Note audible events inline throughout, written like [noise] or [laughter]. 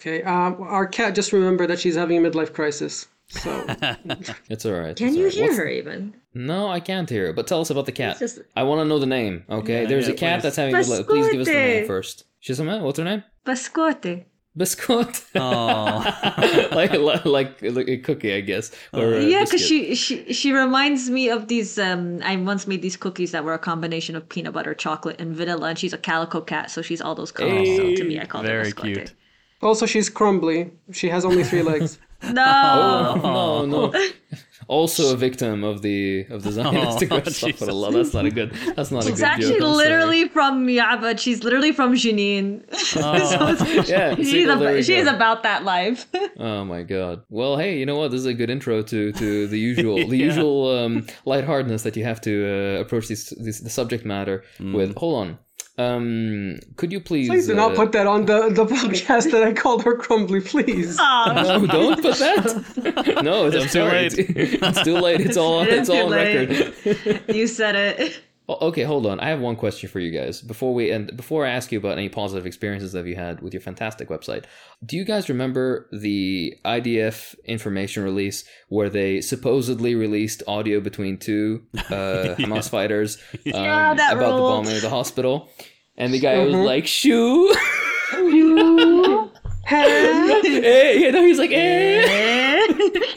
Okay. Um, our cat just remembered that she's having a midlife crisis. So [laughs] It's all right. Can it's you all right. hear What's- her even? No, I can't hear. her. But tell us about the cat. Just I want to know the name. Okay, Yeah, there's yeah, a cat please. that's having. midlife- Please give us the name first. She's a man. What's her name? biscotti. Biscuit. [laughs] Oh. like, like like like a cookie, I guess. Or a Yeah, because she, she she reminds me of these. Um, I once made these cookies that were a combination of peanut butter, chocolate, and vanilla, and she's a calico cat, so she's all those colors. So to me, I call Very her biscotti. cute. Also she's crumbly. She has only three legs. [laughs] No, no, [laughs] no. Also a victim of the of the [laughs] Zionistic Oh, stuff. Jesus. Allah, that's not a good. That's not a good. She's actually joke, I'm sorry. literally from Yabad. She's literally from Jenin. Oh. Yeah, she's well, there she's about that life. Oh my god. Well, hey, you know what? This is a good intro to to the usual the Yeah. usual um, lightheartedness that you have to uh, approach this, this the subject matter with. Hold on. Um, could you please? Please do not uh, put that on the, the podcast that I called her crumbly, please. [laughs] No, don't put that. no, it's, I'm too sorry. late. It's, it's too late. It's all. It It's all on record. you said it. Oh, Okay, hold on. I have one question for you guys before we and before I ask you about any positive experiences that you had with your fantastic website. Do you guys remember the IDF information release where they supposedly released audio between two uh, [laughs] Hamas fighters [laughs] um, Yeah, that about the bombing of the hospital? And the guy was like, "Shoo!" [laughs] hey, you know, he's like, "Eh."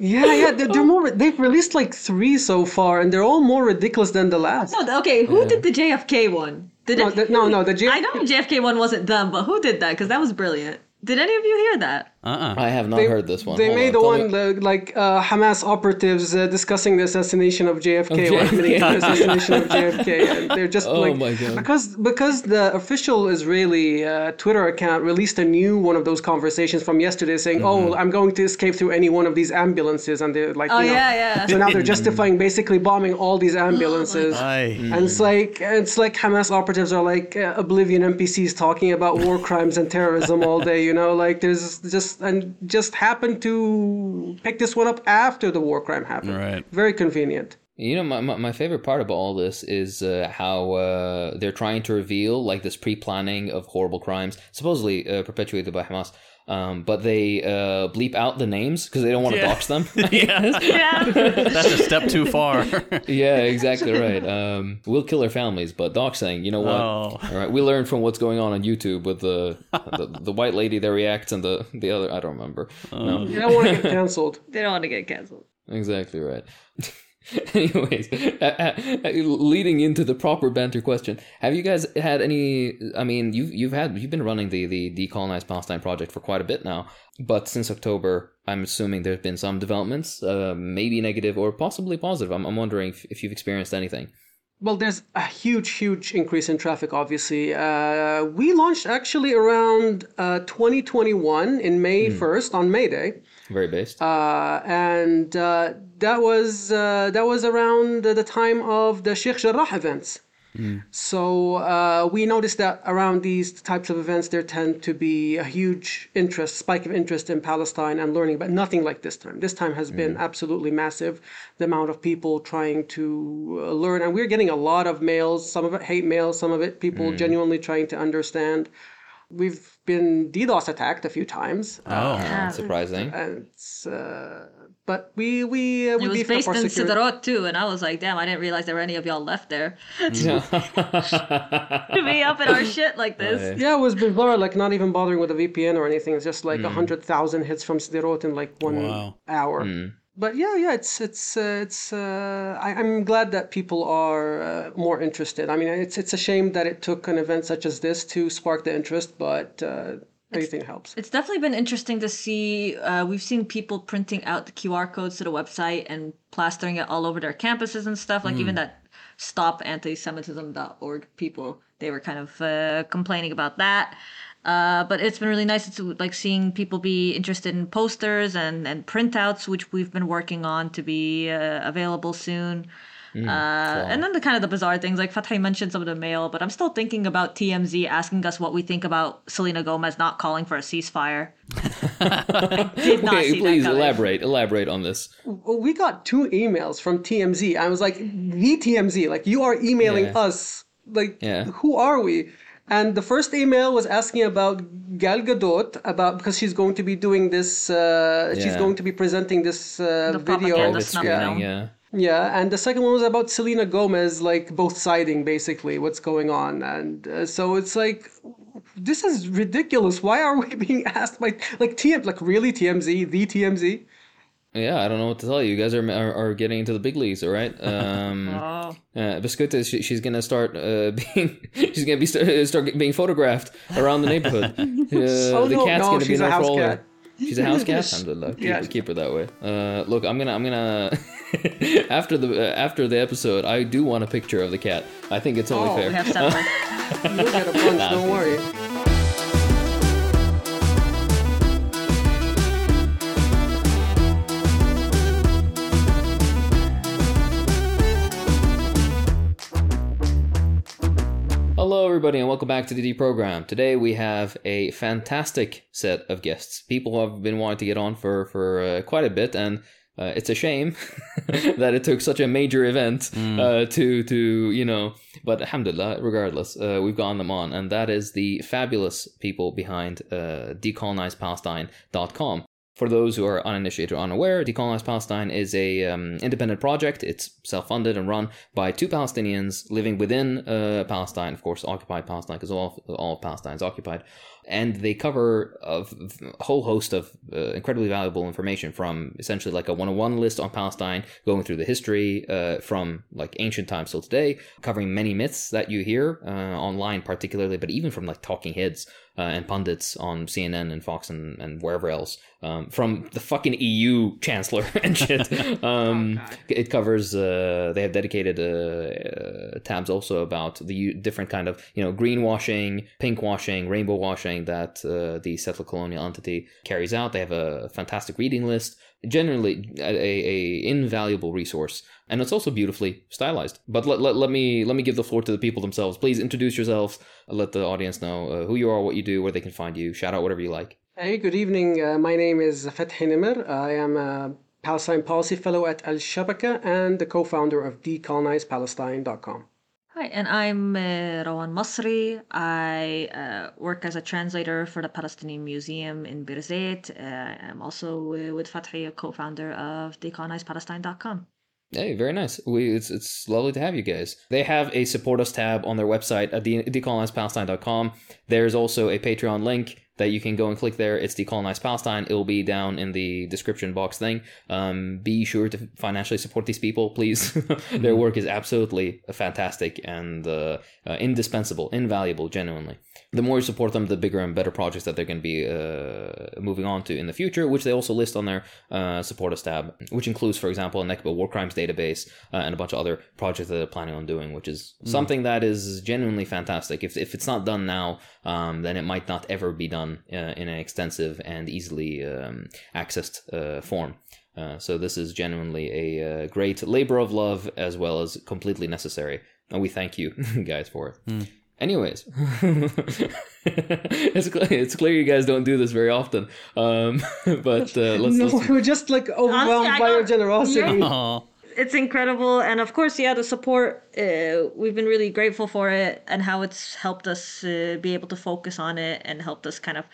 Yeah, yeah, they're, they're more. [laughs] They've released like three so far, and they're all more ridiculous than the last. No, okay, who did the JFK one? Did No, it? the, no, no. The J- I know JFK one wasn't them, but who did that? Because that was brilliant. Did any of you hear that? Uh-uh. I have not They, heard this one. They Hold made on, the tell one me- the, like uh, Hamas operatives uh, discussing the assassination of JFK, Of or JFK. imminent assassination of JFK, and they're just [laughs] Oh like my God. because because the official Israeli uh, Twitter account released a new one of those conversations from yesterday, saying, Mm-hmm. "Oh, I'm going to escape through any one of these ambulances," and they're like, Oh you know, yeah, yeah. So now they're justifying [laughs] basically bombing all these ambulances. Aye. And it's like it's like Hamas operatives are like uh, oblivion NPCs talking about war crimes and terrorism all day. You know, like there's just and just happened to pick this one up after the war crime happened. Right. Very convenient. You know, my, my, my favorite part about all this is uh, how uh, they're trying to reveal like this pre-planning of horrible crimes, supposedly uh, perpetuated by Hamas. Um, but they uh, bleep out the names because they don't want to Yeah. dox them. [laughs] yeah. [laughs] yeah. That's a step too far. [laughs] yeah, exactly right. Um, we'll kill their families, but doxing, you know what? Oh. All right, we learned from what's going on on YouTube with the the, the white lady that reacts and the the other. I don't remember. No. You don't want to get canceled. They don't want to get canceled. Exactly right. [laughs] Anyways, [laughs] uh, uh, leading into the proper banter question, have you guys had any? I mean, you've you've had you've been running the the decolonized Palestine project for quite a bit now, but since October, I'm assuming there's been some developments, uh, maybe negative or possibly positive. I'm I'm wondering if, if you've experienced anything. Well, there's a huge, huge increase in traffic, obviously. Uh, we launched actually around uh, 2021 in May 1st, on May Day. Very based. Uh, and uh, that was uh, that was around the time of the Sheikh Jarrah events. So uh, we noticed that around these types of events, there tend to be a huge interest, spike of interest in Palestine and learning, but nothing like this time. This time has been absolutely massive. The amount of people trying to uh, learn, and we're getting a lot of mails. Some of it hate mail, some of it people genuinely trying to understand. We've been DDoS attacked a few times. Oh. Not surprising. And uh, but we we uh, we It was based in security. Sderot too, and I was like, damn, I didn't realize there were any of y'all left there Yeah. [laughs] to be up in our shit like this. yeah. Yeah, it was bizarre. Like not even bothering with a VPN or anything. It's just Hmm. like a hundred thousand hits from Sderot in like one Wow. hour. Hmm. But yeah, yeah, it's it's uh, it's. Uh, I, I'm glad that people are uh, more interested. I mean, it's it's a shame that it took an event such as this to spark the interest, but uh, anything helps. It's definitely been interesting to see. Uh, we've seen people printing out the QR codes to the website and plastering it all over their campuses and stuff. Like even that stop anti-Semitism.org people, they were kind of uh, complaining about that. Uh, but it's been really nice to like seeing people be interested in posters and and printouts, which we've been working on to be uh, available soon. Uh, and then the kind of the bizarre things like Fathi mentioned some of the mail, but I'm still thinking about TMZ asking us what we think about Selena Gomez not calling for a ceasefire. [laughs] I did not Okay, see please that elaborate. Elaborate on this. We got two emails from TMZ. I was like, the TMZ, like you are emailing Yeah. us. Like, Yeah. who are we? And the first email was asking about Gal Gadot about because she's going to be doing this. Uh, She's going to be presenting this uh, The video. propaganda It's snuff screening, yeah. Yeah, and the second one was about Selena Gomez, like both siding basically what's going on, and uh, so it's like, this is ridiculous. Why are we [laughs] being asked by like TM, like really TMZ, the TMZ? Yeah, I don't know what to tell you. You guys are are, are getting into the big leagues, all right? [laughs] Um, Oh. uh, Biscuita, she, she's gonna start uh, [laughs] being she's gonna be start, start being photographed around the neighborhood. Uh, Oh, the no, cat's no, gonna be she's in a her house cat. She's a house cat. Alhamdulillah. [laughs] Keep, Yeah. keep her that way. Uh, look, I'm gonna I'm gonna [laughs] after the uh, after the episode, I do want a picture of the cat. I think it's only Oh, fair. We have several. [laughs] You'll get a bunch, don't worry. Hello, everybody, and welcome back to the Deprogram. Today we have a fantastic set of guests. People who have been wanting to get on for for uh, quite a bit, and uh, it's a shame [laughs] that it took such a major event uh, to to you know. But alhamdulillah, regardless, uh, we've gotten them on, and that is the fabulous people behind uh, decolonizepalestine.com. For those who are uninitiated or unaware, Decolonize Palestine is a um, independent project. It's self-funded and run by two Palestinians living within uh, Palestine, of course, occupied Palestine, because all all of Palestine is occupied, and they cover a whole host of uh, incredibly valuable information from essentially like a one-on-one list on Palestine, going through the history uh, from like ancient times till today, covering many myths that you hear uh, online, particularly, but even from like talking heads uh, and pundits on CNN and Fox and, and wherever else, um, from the fucking EU chancellor [laughs] and shit. [laughs] Um, it covers. Uh, they have dedicated uh, uh, tabs also about the different kind of you know greenwashing, pinkwashing, rainbow washing that uh, the settler colonial entity carries out. They have a fantastic reading list. Generally, a, a invaluable resource, and it's also beautifully stylized. But let, let, let me let me give the floor to the people themselves. Please introduce yourselves. Let the audience know uh, who you are, what you do, where they can find you. Shout out whatever you like. Hey, good evening. Uh, my name is Fathi Nimer. I am a Palestine Policy Fellow at Al Shabaka and the co-founder of decolonizepalestine.com. Hi, and I'm uh, Rawan Masri. I uh, work as a translator for the Palestinian Museum in Birzeit. Uh, I'm also uh, with Fathi, a co-founder of decolonizepalestine.com. Hey, very nice. We it's it's lovely to have you guys. They have a support us tab on their website at de- decolonizepalestine.com. There's also a Patreon link that you can go and click there. It's Decolonize Palestine. It'll be down in the description box thing. Um, be sure to financially support these people, please. [laughs] Their work is absolutely fantastic and uh, uh, indispensable, invaluable, genuinely. The more you support them, the bigger and better projects that they're going to be uh, moving on to in the future, which they also list on their uh, support us tab, which includes, for example, a Nakba war crimes database uh, and a bunch of other projects that they're planning on doing, which is something that is genuinely fantastic. If, if it's not done now, um, then it might not ever be done uh, in an extensive and easily um, accessed uh, form. Uh, so this is genuinely a uh, great labor of love as well as completely necessary, and we thank you [laughs] guys for it. Anyways, [laughs] it's clear, it's clear you guys don't do this very often, um, [laughs] but uh, let's, No, let's we're just like overwhelmed I by your generosity. Oh, it's incredible and of course yeah the support uh, we've been really grateful for it and how it's helped us uh, be able to focus on it and helped us kind of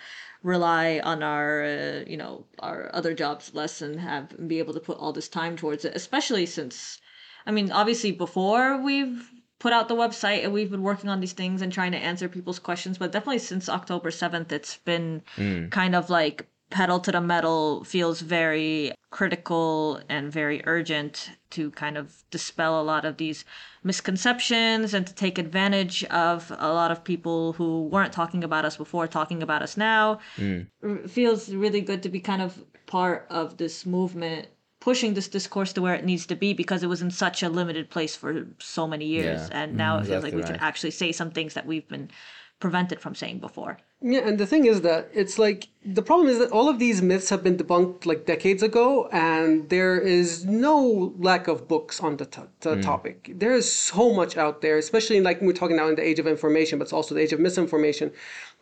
rely on our uh, you know our other jobs less and have be able to put all this time towards it especially since i mean obviously before we've put out the website and we've been working on these things and trying to answer people's questions but definitely since october 7th it's been hmm. kind of like pedal to the metal feels very critical and very urgent to kind of dispel a lot of these misconceptions and to take advantage of a lot of people who weren't talking about us before talking about us now. Hmm. It feels really good to be kind of part of this movement pushing this discourse to where it needs to be because it was in such a limited place for so many years Yeah. and now mm-hmm. it feels like exactly we can actually say some things that we've been prevented from saying before. Yeah, and the thing is that it's like the problem is that all of these myths have been debunked like decades ago, and there is no lack of books on the, to- the mm. topic. There is so much out there, especially like we're talking now in the age of information, but it's also the age of misinformation.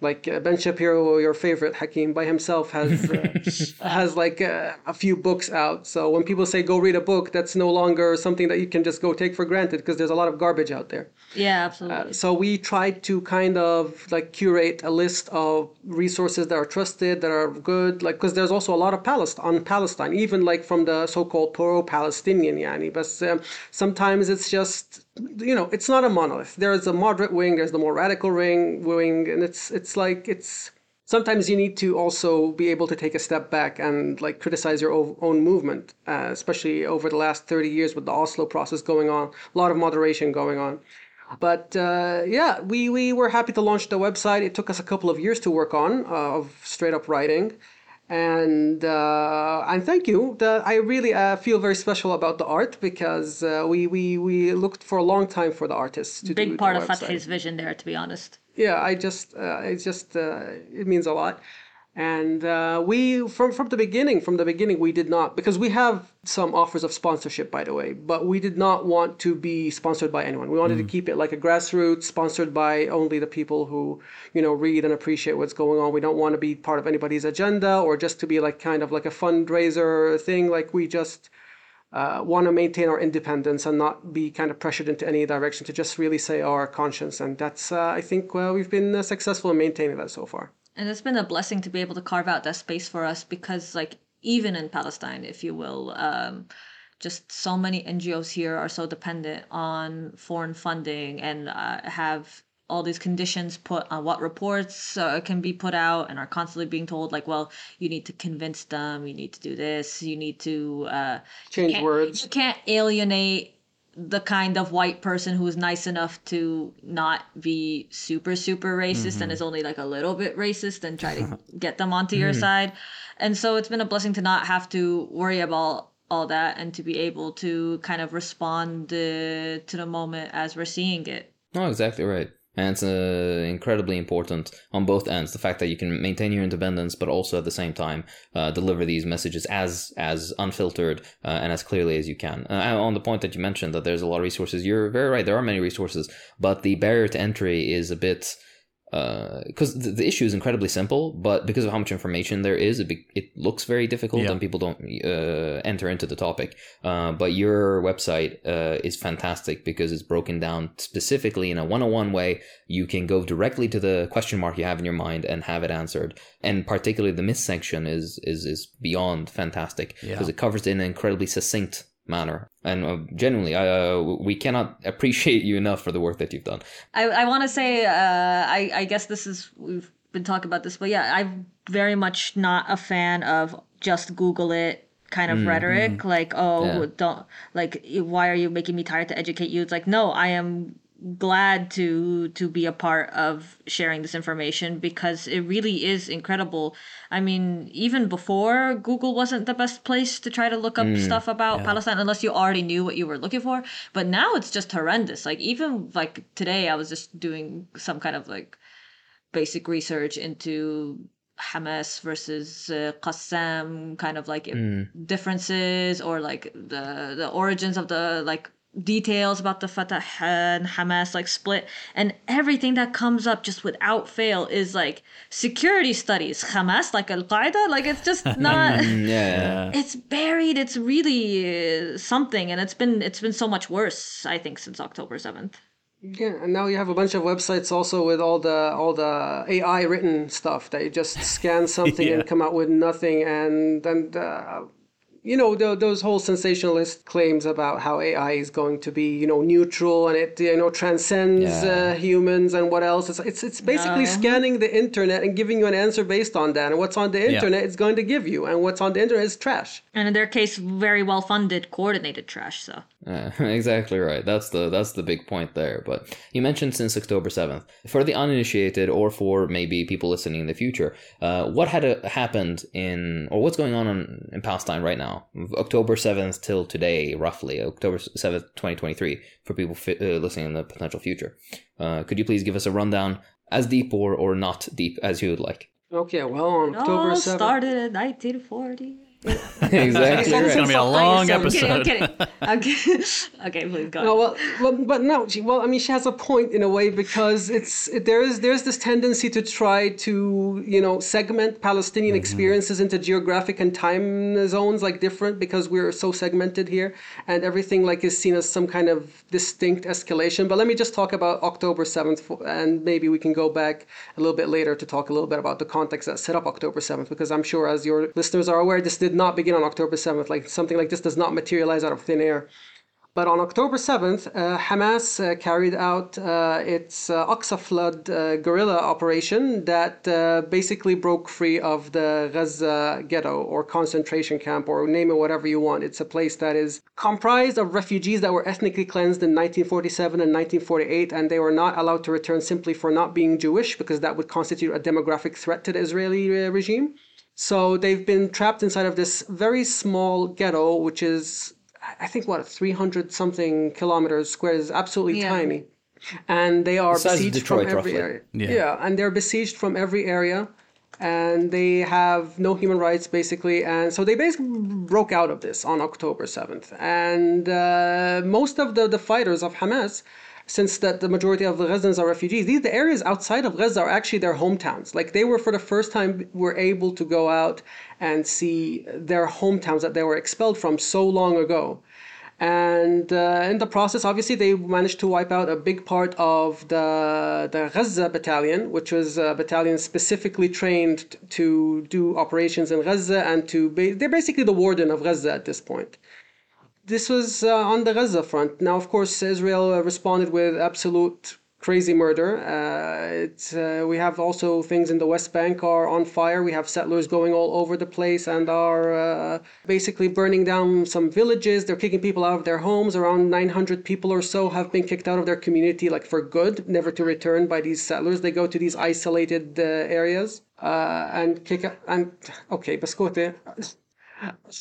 Like uh, Ben Shapiro, your favorite Hakim, by himself has uh, [laughs] has like uh, a few books out. So when people say go read a book, that's no longer something that you can just go take for granted because there's a lot of garbage out there. Yeah, absolutely. So we tried to kind of like curate a list of resources that are trusted, that are good, like because there's also a lot of Palestine on Palestine, even like from the so-called pro-Palestinian, yani. But um, sometimes it's just you know it's not a monolith. There's a moderate wing, there's the more radical wing, wing, and it's it's like it's sometimes you need to also be able to take a step back and like criticize your own movement, uh, especially over the last 30 years with the Oslo process going on, a lot of moderation going on. But uh, yeah, we, we were happy to launch the website. It took us a couple of years to work on uh, of straight up writing. And uh, and thank you. The, I really uh, feel very special about the art because uh, we, we, we looked for a long time for the artists to do Big the part of website Fathi's vision there, to be honest. yeah i just uh, it's just uh, it means a lot and uh, we from from the beginning from the beginning we did not because we have some offers of sponsorship by the way but we did not want to be sponsored by anyone. We wanted to keep it like a grassroots sponsored by only the people who you know read and appreciate what's going on. We don't want to be part of anybody's agenda or just to be like kind of like a fundraiser thing. Like we just uh, want to maintain our independence and not be kind of pressured into any direction to just really say our conscience. And that's uh, i think uh, we've been uh, successful in maintaining that so far And it's been a blessing to be able to carve out that space for us because, like, even in Palestine, if you will, um, just so many NGOs here are so dependent on foreign funding and uh, have all these conditions put on what reports uh, can be put out and are constantly being told like well you need to convince them you need to do this you need to uh, change can't- words. You can't alienate the kind of white person who's nice enough to not be super super racist and is only like a little bit racist and try to [laughs] get them onto your side. And so it's been a blessing to not have to worry about all that and to be able to kind of respond uh, to the moment as we're seeing it. No, exactly right. And it's uh, incredibly important on both ends. The fact that you can maintain your independence, but also at the same time uh, deliver these messages as as unfiltered uh, and as clearly as you can. Uh, on the point that you mentioned that there's a lot of resources, you're very right. There are many resources, but the barrier to entry is a bit because the, the issue is incredibly simple, but because of how much information there is, it, be, it looks very difficult Yeah. and people don't uh, enter into the topic. Uh, but your website uh, is fantastic because it's broken down specifically in a one-on-one way. You can go directly to the question mark you have in your mind and have it answered. And particularly the myth section is is is beyond fantastic Yeah. because it covers it in an incredibly succinct manner. And uh, genuinely, I, uh, we cannot [laughs] appreciate you enough for the work that you've done. I, I want to say, uh, I, I guess this is, we've been talking about this, but yeah, I'm very much not a fan of just Google it kind of rhetoric. Like, oh, Yeah. don't, like, why are you making me tired to educate you? It's like, no, I am glad to to be a part of sharing this information because it really is incredible. I mean, even before Google wasn't the best place to try to look up stuff about Palestine unless you already knew what you were looking for, but now it's just horrendous. Like even like today I was just doing some kind of like basic research into Hamas versus uh, Qassam kind of like differences or like the the origins of the like details about the Fatah and Hamas like split and everything that comes up just without fail is like security studies Hamas like Al Qaeda like it's just [laughs] not [laughs] Yeah. it's buried it's really uh, something and it's been it's been so much worse I think since October 7th yeah and now you have a bunch of websites also with all the all the ai written stuff that you just scan [laughs] something Yeah. and come out with nothing and and uh, you know tho- those whole sensationalist claims about how AI is going to be you know neutral and it you know transcends Yeah. uh, humans and what else. It's it's, it's basically No. scanning the internet and giving you an answer based on that. And what's on the internet it's going to give you. And what's on the internet is trash. And in their case very well funded coordinated trash so Yeah, [laughs] exactly right. That's the that's the big point there. But you mentioned since October seventh. For the uninitiated, or for maybe people listening in the future, uh, what had uh, happened in, or what's going on in, in Palestine right now, October seventh till today, roughly October seventh, twenty twenty three, for people fi- uh, listening in the potential future. Uh, could you please give us a rundown, as deep or or not deep as you would like? okay well on october all 7th started in 1940 [laughs] exactly It's gonna be a long I'm I'm episode. kidding. [laughs] I'm kidding. [laughs] okay, please go. No, well, well, but no, she, well, I mean, she has a point in a way because it's it, there is there's this tendency to try to you know segment Palestinian mm-hmm. experiences into geographic and time zones like different because we're so segmented here and everything like is seen as some kind of distinct escalation. But let me just talk about October seventh, and maybe we can go back a little bit later to talk a little bit about the context that set up October seventh because I'm sure as your listeners are aware, this did not begin on October seventh. Like something like this does not materialize out of thin air. But on October 7th, uh, Hamas uh, carried out uh, its uh, Aqsa Flood uh, guerrilla operation that uh, basically broke free of the Gaza ghetto or concentration camp or name it whatever you want. It's a place that is comprised of refugees that were ethnically cleansed in 1947 and 1948, and they were not allowed to return simply for not being Jewish because that would constitute a demographic threat to the Israeli regime. So they've been trapped inside of this very small ghetto, which is I think what 300 something kilometers square is absolutely Yeah. tiny, and they are The besieged Detroit, from every roughly. area. Yeah. and they're besieged from every area, and they have no human rights basically, and so they basically broke out of this on October 7th, and uh, most of the the fighters of Hamas. Since that the majority of the residents are refugees, these the areas outside of Gaza are actually their hometowns. Like they were for the first time were able to go out and see their hometowns that they were expelled from so long ago. And uh, in the process, obviously, they managed to wipe out a big part of the the Gaza battalion, which was a battalion specifically trained to do operations in Gaza and to be, they're basically the warden of Gaza at this point. This was uh, on the Gaza front. Now, of course, Israel uh, responded with absolute crazy murder. Uh, it's, uh, we have also things in the West Bank are on fire. We have settlers going all over the place and are uh, basically burning down some villages. They're kicking people out of their homes. Around 900 people or so have been kicked out of their community, like for good, never to return by these settlers. They go to these isolated uh, areas uh, and kick out. And okay, Bascote.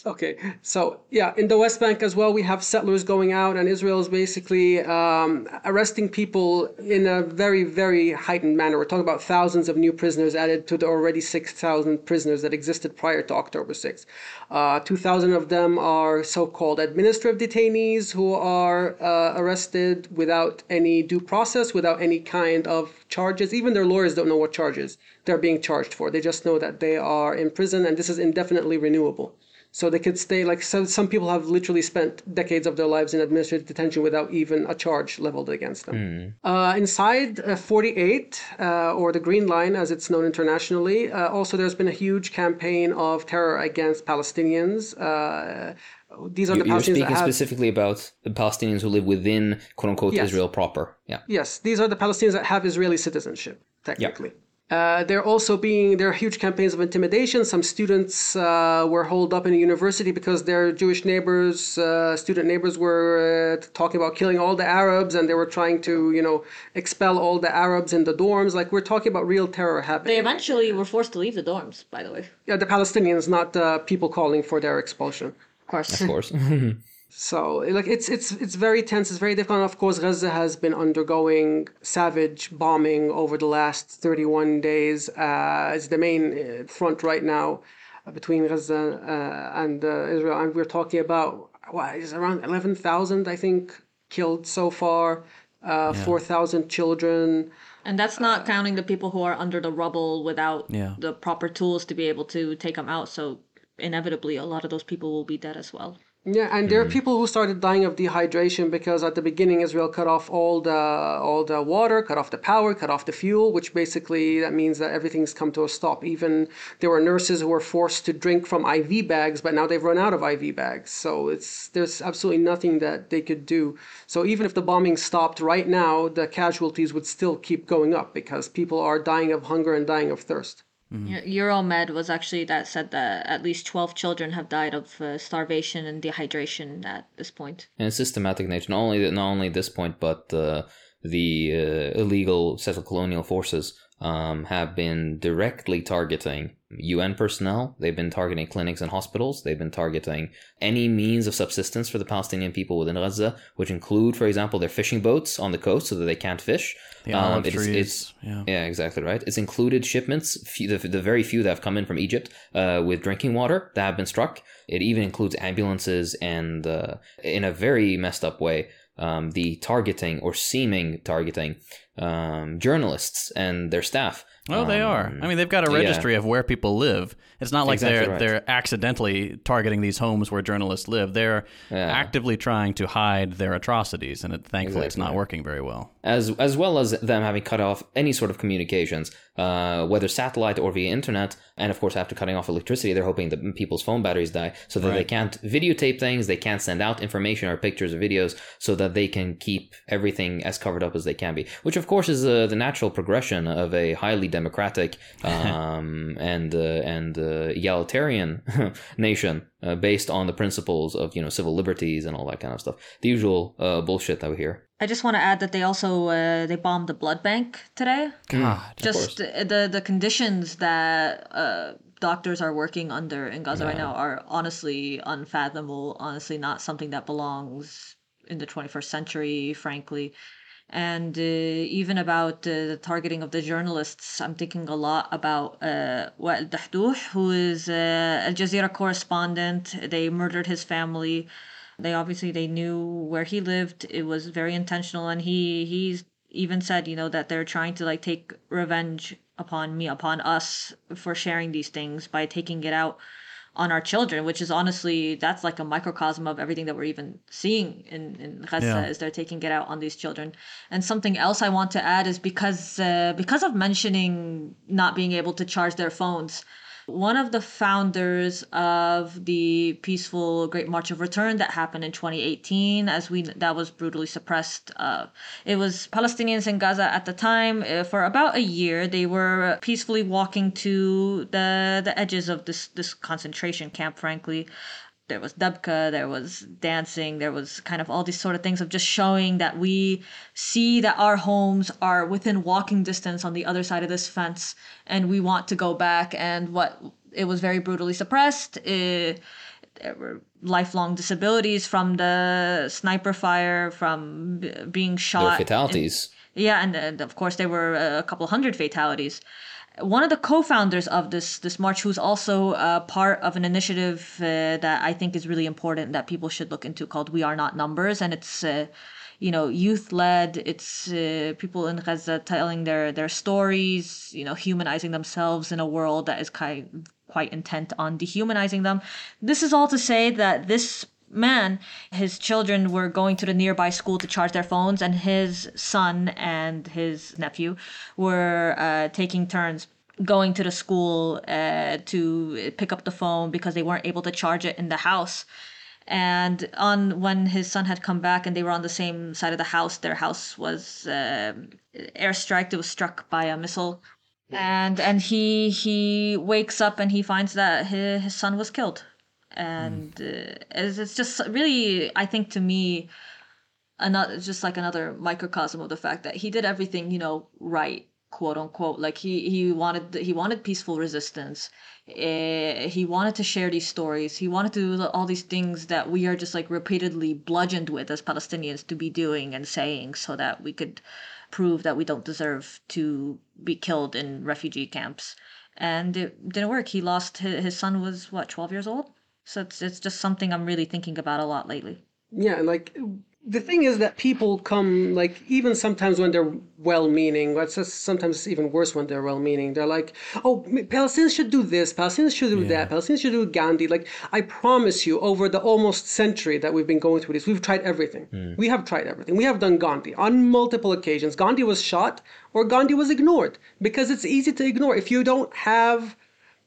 Okay, so yeah, in the West Bank as well, we have settlers going out, and Israel is basically um, arresting people in a very, very heightened manner. We're talking about thousands of new prisoners added to the already 6,000 prisoners that existed prior to October 6. Uh, 2,000 of them are so called administrative detainees who are uh, arrested without any due process, without any kind of charges. Even their lawyers don't know what charges they're being charged for. They just know that they are in prison, and this is indefinitely renewable. So they could stay like so some people have literally spent decades of their lives in administrative detention without even a charge leveled against them. Uh, inside uh, 48, uh, or the Green Line as it's known internationally, uh, also there's been a huge campaign of terror against Palestinians. Uh, these are the You're Palestinians speaking have, specifically about the Palestinians who live within quote unquote Yes. Israel proper. Yeah. Yes, these are the Palestinians that have Israeli citizenship, technically. Uh, they're also being there are huge campaigns of intimidation. Some students uh, were holed up in a university because their Jewish neighbors, uh, student neighbors, were uh, talking about killing all the Arabs, and they were trying to, you know, expel all the Arabs in the dorms. Like we're talking about real terror happening. They eventually were forced to leave the dorms, by the way. yeah, the Palestinians, not uh, people calling for their expulsion. Of course. Of course. [laughs] So like it's it's it's very tense. It's very difficult. And of course, Gaza has been undergoing savage bombing over the last 31 days. Uh, it's the main uh, front right now uh, between Gaza uh, and uh, Israel, and we're talking about what is around 11,000, I think, killed so far. Uh, 4,000 children. And that's not counting the people who are under the rubble without Yeah. the proper tools to be able to take them out. So inevitably, a lot of those people will be dead as well. Yeah, and there are mm. people who started dying of dehydration because at the beginning Israel cut off all the all the water, cut off the power, cut off the fuel, which basically that means that everything's come to a stop. Even there were nurses who were forced to drink from IV bags, but now they've run out of IV bags. So it's there's absolutely nothing that they could do. So even if the bombing stopped right now, the casualties would still keep going up because people are dying of hunger and dying of thirst. Eu- Euromed was actually that said that at least 12 children have died of uh, starvation and dehydration at this point. and it's systematic nature. Not only not only at this point, but uh, the uh, illegal settler colonial forces um, have been directly targeting UN personnel. They've been targeting clinics and hospitals. They've been targeting any means of subsistence for the Palestinian people within Gaza, which include, for example, their fishing boats on the coast so that they can't fish. The olive it's- trees. it's- yeah. yeah, exactly right. It's included shipments, few, the, the very few that have come in from Egypt uh, with drinking water that have been struck. It even includes ambulances and, uh, in a very messed up way, um, the targeting or seeming targeting um, journalists and their staff. Oh, they are. Um, I mean, they've got a yeah. registry of where people live. It's not like Exactly they're right. they're accidentally targeting these homes where journalists live. They're Yeah. actively trying to hide their atrocities, and it, thankfully, it's not working very well. as as well as them having cut off any sort of communications, uh, whether satellite or via internet, and of course after cutting off electricity, they're hoping that people's phone batteries die, so that they can't videotape things, they can't send out information or pictures or videos, so that they can keep everything as covered up as they can be. Which of course is uh, the natural progression of a highly democratic [laughs] um, and uh, and uh, egalitarian [laughs] nation. Uh, based on the principles of you know civil liberties and all that kind of stuff, the usual uh, bullshit that we hear. I just want to add that they also uh, they bombed the blood bank today. God. just uh, the the conditions that uh, doctors are working under in Gaza right now are honestly unfathomable. Honestly, not something that belongs in the 21st century, frankly. And uh, even about uh, the targeting of the journalists, I'm thinking a lot about uh, Wael Dahdouh, who is uh, Al Jazeera correspondent. They murdered his family. They obviously they knew where he lived. It was very intentional, and he he's even said, you know, that they're trying to like take revenge upon me, upon us for sharing these things by taking it out on our children, which is honestly that's like a microcosm of everything that we're even seeing in in Gaza Yeah. is they're taking it out on these children. And something else I want to add is because uh, because of mentioning not being able to charge their phones. One of the founders of the peaceful Great March of Return that happened in 2018, as we that was brutally suppressed. Uh, it was Palestinians in Gaza at the time. Uh, for about a year, they were peacefully walking to the the edges of this this concentration camp. Frankly, there was dubka, there was dancing, there was kind of all these sort of things of just showing that we see that our homes are within walking distance on the other side of this fence and we want to go back and what it was very brutally suppressed. It, there were lifelong disabilities from the sniper fire, from b- being shot. and- fatalities. yeah, and, and of course there were a couple hundred fatalities. One of the co-founders of this this march, who's also uh, part of an initiative uh, that I think is really important that people should look into, called "We Are Not Numbers," and it's uh, you know youth led. It's uh, people in Gaza telling their their stories, you know, humanizing themselves in a world that is quite quite intent on dehumanizing them. This is all to say that this man, his children were going to the nearby school to charge their phones, and his son and his nephew were uh, taking turns going to the school uh, to pick up the phone because they weren't able to charge it in the house. And on when his son had come back and they were on the same side of the house, their house was uh, airstriked. It was struck by a missile, and and he he wakes up and he finds that his, his son was killed and uh, it's, it's just really i think to me another just like another microcosm of the fact that he did everything you know right quote unquote. Like he he wanted he wanted peaceful resistance. Uh, he wanted to share these stories. He wanted to do all these things that we are just like repeatedly bludgeoned with as palestinians to be doing and saying so that we could prove that we don't deserve to be killed in refugee camps. And it didn't work. He lost his, his son was what 12 years old so it's, it's just something i'm really thinking about a lot lately Yeah, and like the thing is that people come like even sometimes when they're well-meaning. But it's sometimes it's even worse when they're well-meaning. They're like, "Oh, Palestinians should do this. Palestinians should do that. Palestinians should do Gandhi." Like I promise you, over the almost century that we've been going through this, we've tried everything. Hmm. We have tried everything. We have done Gandhi on multiple occasions. Gandhi was shot or Gandhi was ignored because it's easy to ignore if you don't have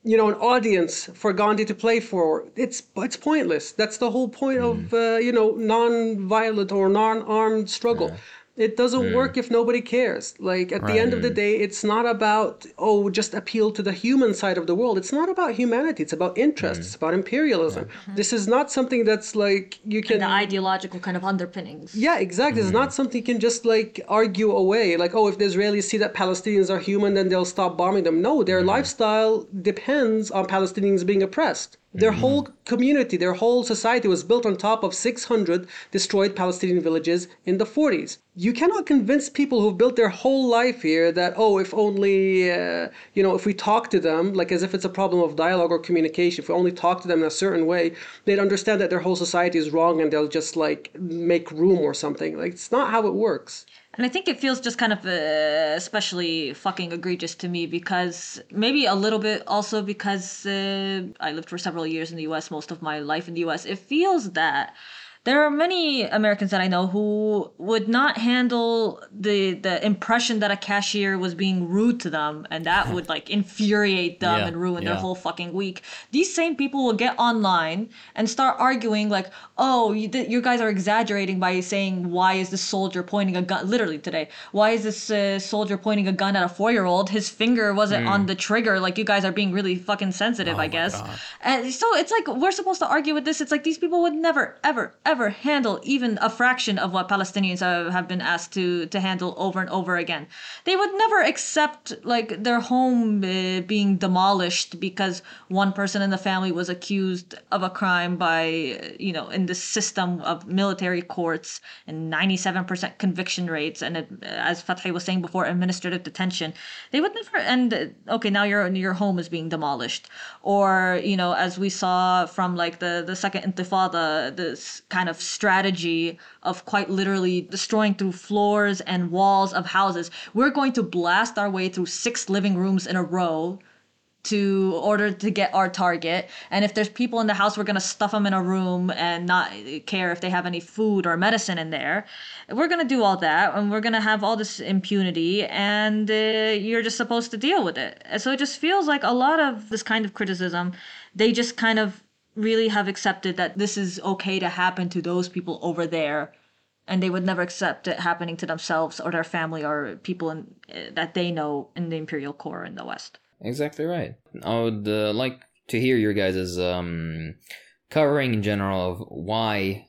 you know, an audience for Gandhi to play for. It's it's pointless. That's the whole point of uh, you know non-violent or non-armed struggle. It doesn't hmm. work if nobody cares. Like at the end of the day, it's not about oh just appeal to the human side of the world. It's not about humanity. It's about interests. Hmm. It's about imperialism. Mm-hmm. This is not something that's like you can the ideological kind of underpinnings. yeah, exactly. It's hmm. not something you can just like argue away. Like, oh, if the Israelis see that Palestinians are human, then they'll stop bombing them. No, their lifestyle depends on Palestinians being oppressed. Their whole community, their whole society was built on top of 600 destroyed Palestinian villages in the 40s. You cannot convince people who've built their whole life here that, oh, if only, uh, you know, if we talk to them, like as if it's a problem of dialogue or communication, if we only talk to them in a certain way, they'd understand that their whole society is wrong and they'll just like make room or something. Like, it's not how it works. And I think it feels just kind of uh, especially fucking egregious to me because maybe a little bit also because uh, I lived for several years in the US, most of my life in the US. It feels that there are many Americans that I know who would not handle the the impression that a cashier was being rude to them and that [laughs] would like infuriate them Yeah, and ruin their whole fucking week. These same people will get online and start arguing like, "Oh, you, th- you guys are exaggerating by saying why is this soldier pointing a gun literally today? Why is this uh, soldier pointing a gun at a 4-year-old? His finger wasn't on the trigger. Like you guys are being really fucking sensitive, I guess." And so it's like we're supposed to argue with this. It's like these people would never ever ever handle even a fraction of what Palestinians have, been asked to to handle over and over again. They would never accept like their home uh, being demolished because one person in the family was accused of a crime by uh, you know in the system of military courts and 97% conviction rates. And it, as Fathi was saying before administrative detention. They would never and uh, okay now your your home is being demolished. Or you know as we saw from like the the second intifada this kind of strategy of quite literally destroying through floors and walls of houses. We're going to blast our way through six living rooms in a row to order to get our target. And if there's people in the house we're going to stuff them in a room and not care if they have any food or medicine in there. We're going to do all that and we're going to have all this impunity and uh, you're just supposed to deal with it. So it just feels like a lot of this kind of criticism they just kind of really have accepted that this is okay to happen to those people over there and they would never accept it happening to themselves or their family or people in, uh, that they know in the imperial core in the west Exactly right. I would uh, like to hear your guys' um, covering in general of why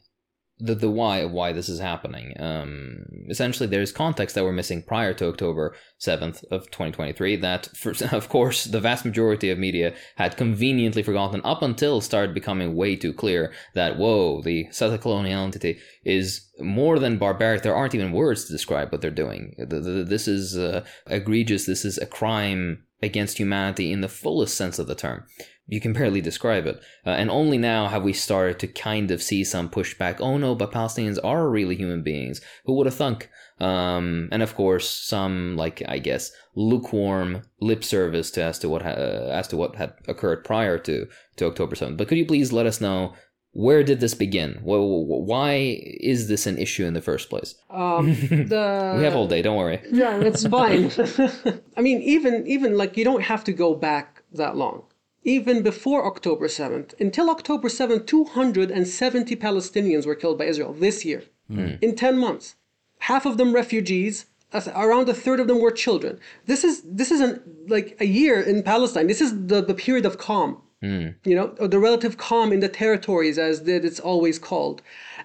the the why of why this is happening. Um, essentially, there's context that we're missing prior to October seventh of 2023. That, for, [laughs] of course, the vast majority of media had conveniently forgotten up until started becoming way too clear that whoa, the settler colonial entity is more than barbaric. There aren't even words to describe what they're doing. The, the, this is uh, egregious. This is a crime against humanity in the fullest sense of the term. You can barely describe it. Uh, and only now have we started to kind of see some pushback. Oh no, but Palestinians are really human beings. Who would have thunk? Um, and of course, some like I guess lukewarm lip service to as to what ha- uh, as to what had occurred prior to to October seventh. But could you please let us know where did this begin? Wh- wh- Why is this an issue in the first place? Um, [laughs] the [laughs] We have all day. Don't worry. yeah, it's [laughs] fine. I mean, even even like you don't have to go back that long. Even before October 7th, until October 7th, 270 Palestinians were killed by Israel this year hmm. in 10 months. Half of them refugees, around a third of them were children. This is this isn't like a year in Palestine. This is the, the period of calm. Hmm. You know, or the relative calm in the territories, as it's always called.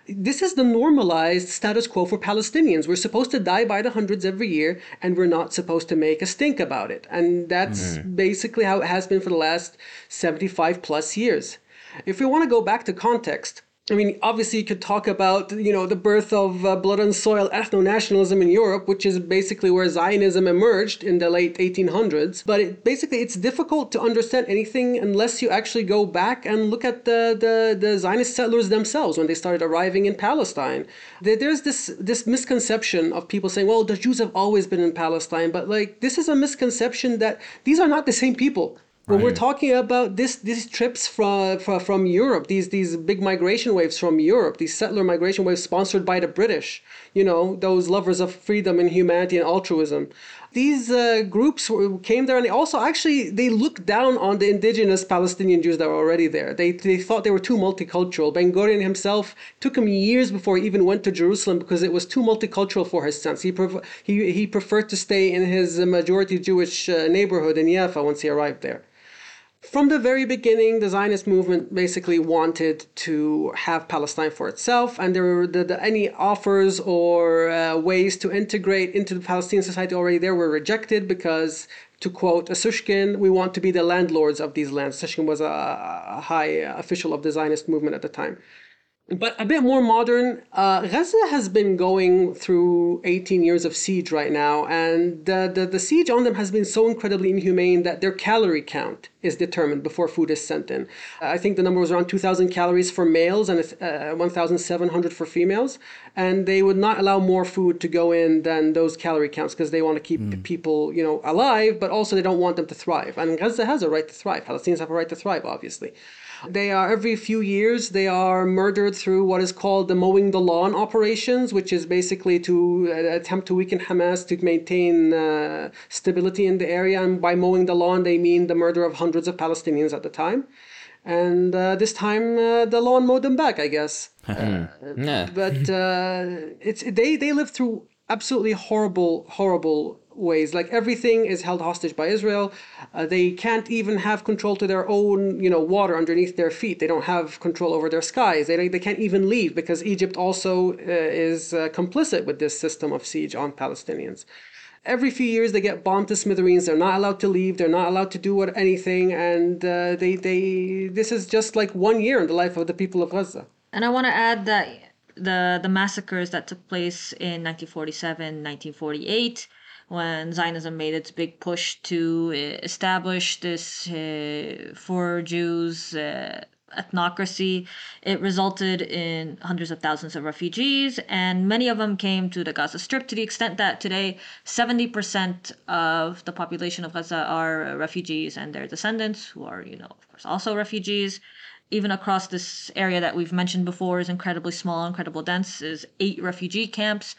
This is the normalized status quo for Palestinians. We're supposed to die by the hundreds every year, and we're not supposed to make a stink about it. And that's mm-hmm. basically how it has been for the last 75 plus years. If we want to go back to context, I mean, obviously, you could talk about, you know, the birth of uh, blood and soil ethno-nationalism in Europe, which is basically where Zionism emerged in the late 1800s. But it, basically, it's difficult to understand anything unless you actually go back and look at the, the, the Zionist settlers themselves when they started arriving in Palestine. There, there's this this misconception of people saying, well, the Jews have always been in Palestine, but like this is a misconception that these are not the same people. When we're talking about this, these trips from, from from Europe, these these big migration waves from Europe, these settler migration waves sponsored by the British, you know, those lovers of freedom and humanity and altruism, these uh, groups came there and they also actually they looked down on the indigenous Palestinian Jews that were already there. They, they thought they were too multicultural. Ben Gurion himself took him years before he even went to Jerusalem because it was too multicultural for his sense. He pref- he, he preferred to stay in his majority Jewish uh, neighborhood in Jaffa once he arrived there. From the very beginning, the Zionist movement basically wanted to have Palestine for itself, and there were the, the, any offers or uh, ways to integrate into the Palestinian society already there were rejected because, to quote Ussishkin, we want to be the landlords of these lands. Ussishkin was a, a high official of the Zionist movement at the time. But a bit more modern, uh, Gaza has been going through 18 years of siege right now, and the, the, the siege on them has been so incredibly inhumane that their calorie count is determined before food is sent in. I think the number was around 2,000 calories for males and uh, 1,700 for females, and they would not allow more food to go in than those calorie counts because they want to keep people, you know, alive, but also they don't want them to thrive. And Gaza has a right to thrive. Palestinians have a right to thrive, obviously. They are every few years they are murdered through what is called the mowing the lawn operations, which is basically to uh, attempt to weaken Hamas to maintain uh, stability in the area. And by mowing the lawn, they mean the murder of hundreds of Palestinians at the time. And uh, this time, uh, the lawn mowed them back, I guess. [laughs] Yeah. But uh, it's they they live through absolutely horrible, horrible ways. Like everything is held hostage by Israel. Uh, they can't even have control to their own, you know, water underneath their feet. They don't have control over their skies. They they can't even leave because Egypt also uh, is uh, complicit with this system of siege on Palestinians. Every few years, they get bombed to smithereens. They're not allowed to leave. They're not allowed to do what anything, and uh, they they. This is just like one year in the life of the people of Gaza. And I want to add that the the massacres that took place in 1947, 1948, when Zionism made its big push to uh, establish this uh, for Jews uh, ethnocracy, it resulted in hundreds of thousands of refugees, and many of them came to the Gaza Strip to the extent that today 70% of the population of Gaza are refugees and their descendants, who are, you know, of course, also refugees even across this area that we've mentioned before is incredibly small, incredibly dense, is eight refugee camps.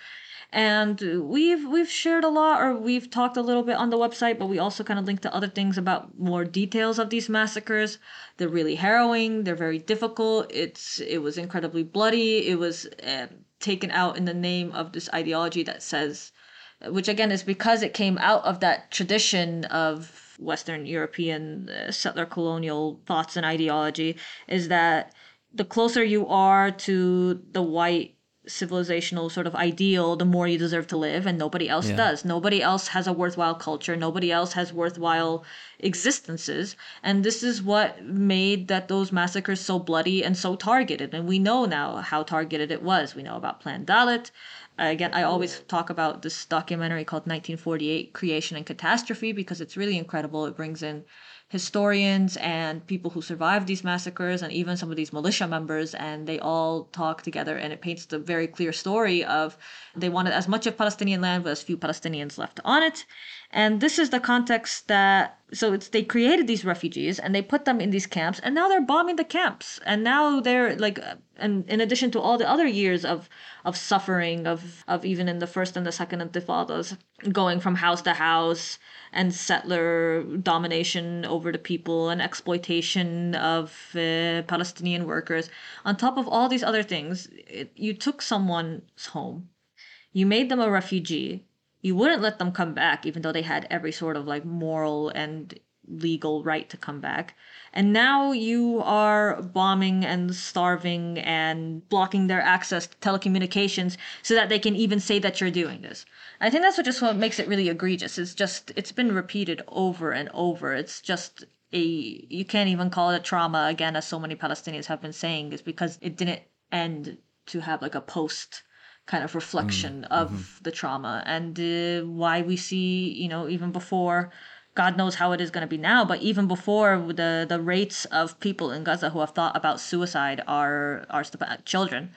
And we've we've shared a lot or we've talked a little bit on the website, but we also kind of link to other things about more details of these massacres. They're really harrowing, they're very difficult. It's it was incredibly bloody. It was uh, taken out in the name of this ideology that says which again is because it came out of that tradition of Western European uh, settler colonial thoughts and ideology is that the closer you are to the white civilizational sort of ideal, the more you deserve to live, and nobody else Yeah. does. Nobody else has a worthwhile culture. Nobody else has worthwhile existences. And this is what made that those massacres so bloody and so targeted. And we know now how targeted it was. We know about Plan Dalet. Again, I always talk about this documentary called 1948 Creation and Catastrophe because it's really incredible. It brings in historians and people who survived these massacres and even some of these militia members and they all talk together and it paints the very clear story of they wanted as much of Palestinian land with as few Palestinians left on it. And this is the context that so it's they created these refugees and they put them in these camps and now they're bombing the camps. And now they're like uh, and in addition to all the other years of of suffering of of even in the first and the second intifadas going from house to house and settler domination over the people and exploitation of uh, Palestinian workers. On top of all these other things it, you took someone's home. You made them a refugee you wouldn't let them come back even though they had every sort of like moral and legal right to come back. And now you are bombing and starving and blocking their access to telecommunications so that they can even say that you're doing this. I think that's what just what makes it really egregious. It's just it's been repeated over and over. It's just a you can't even call it a trauma again as so many palestinians have been saying is because it didn't end to have like a post kind of reflection mm-hmm. of mm-hmm. the trauma and uh, why we see you know even before god knows how it is going to be now but even before the the rates of people in gaza who have thought about suicide are are st- uh, children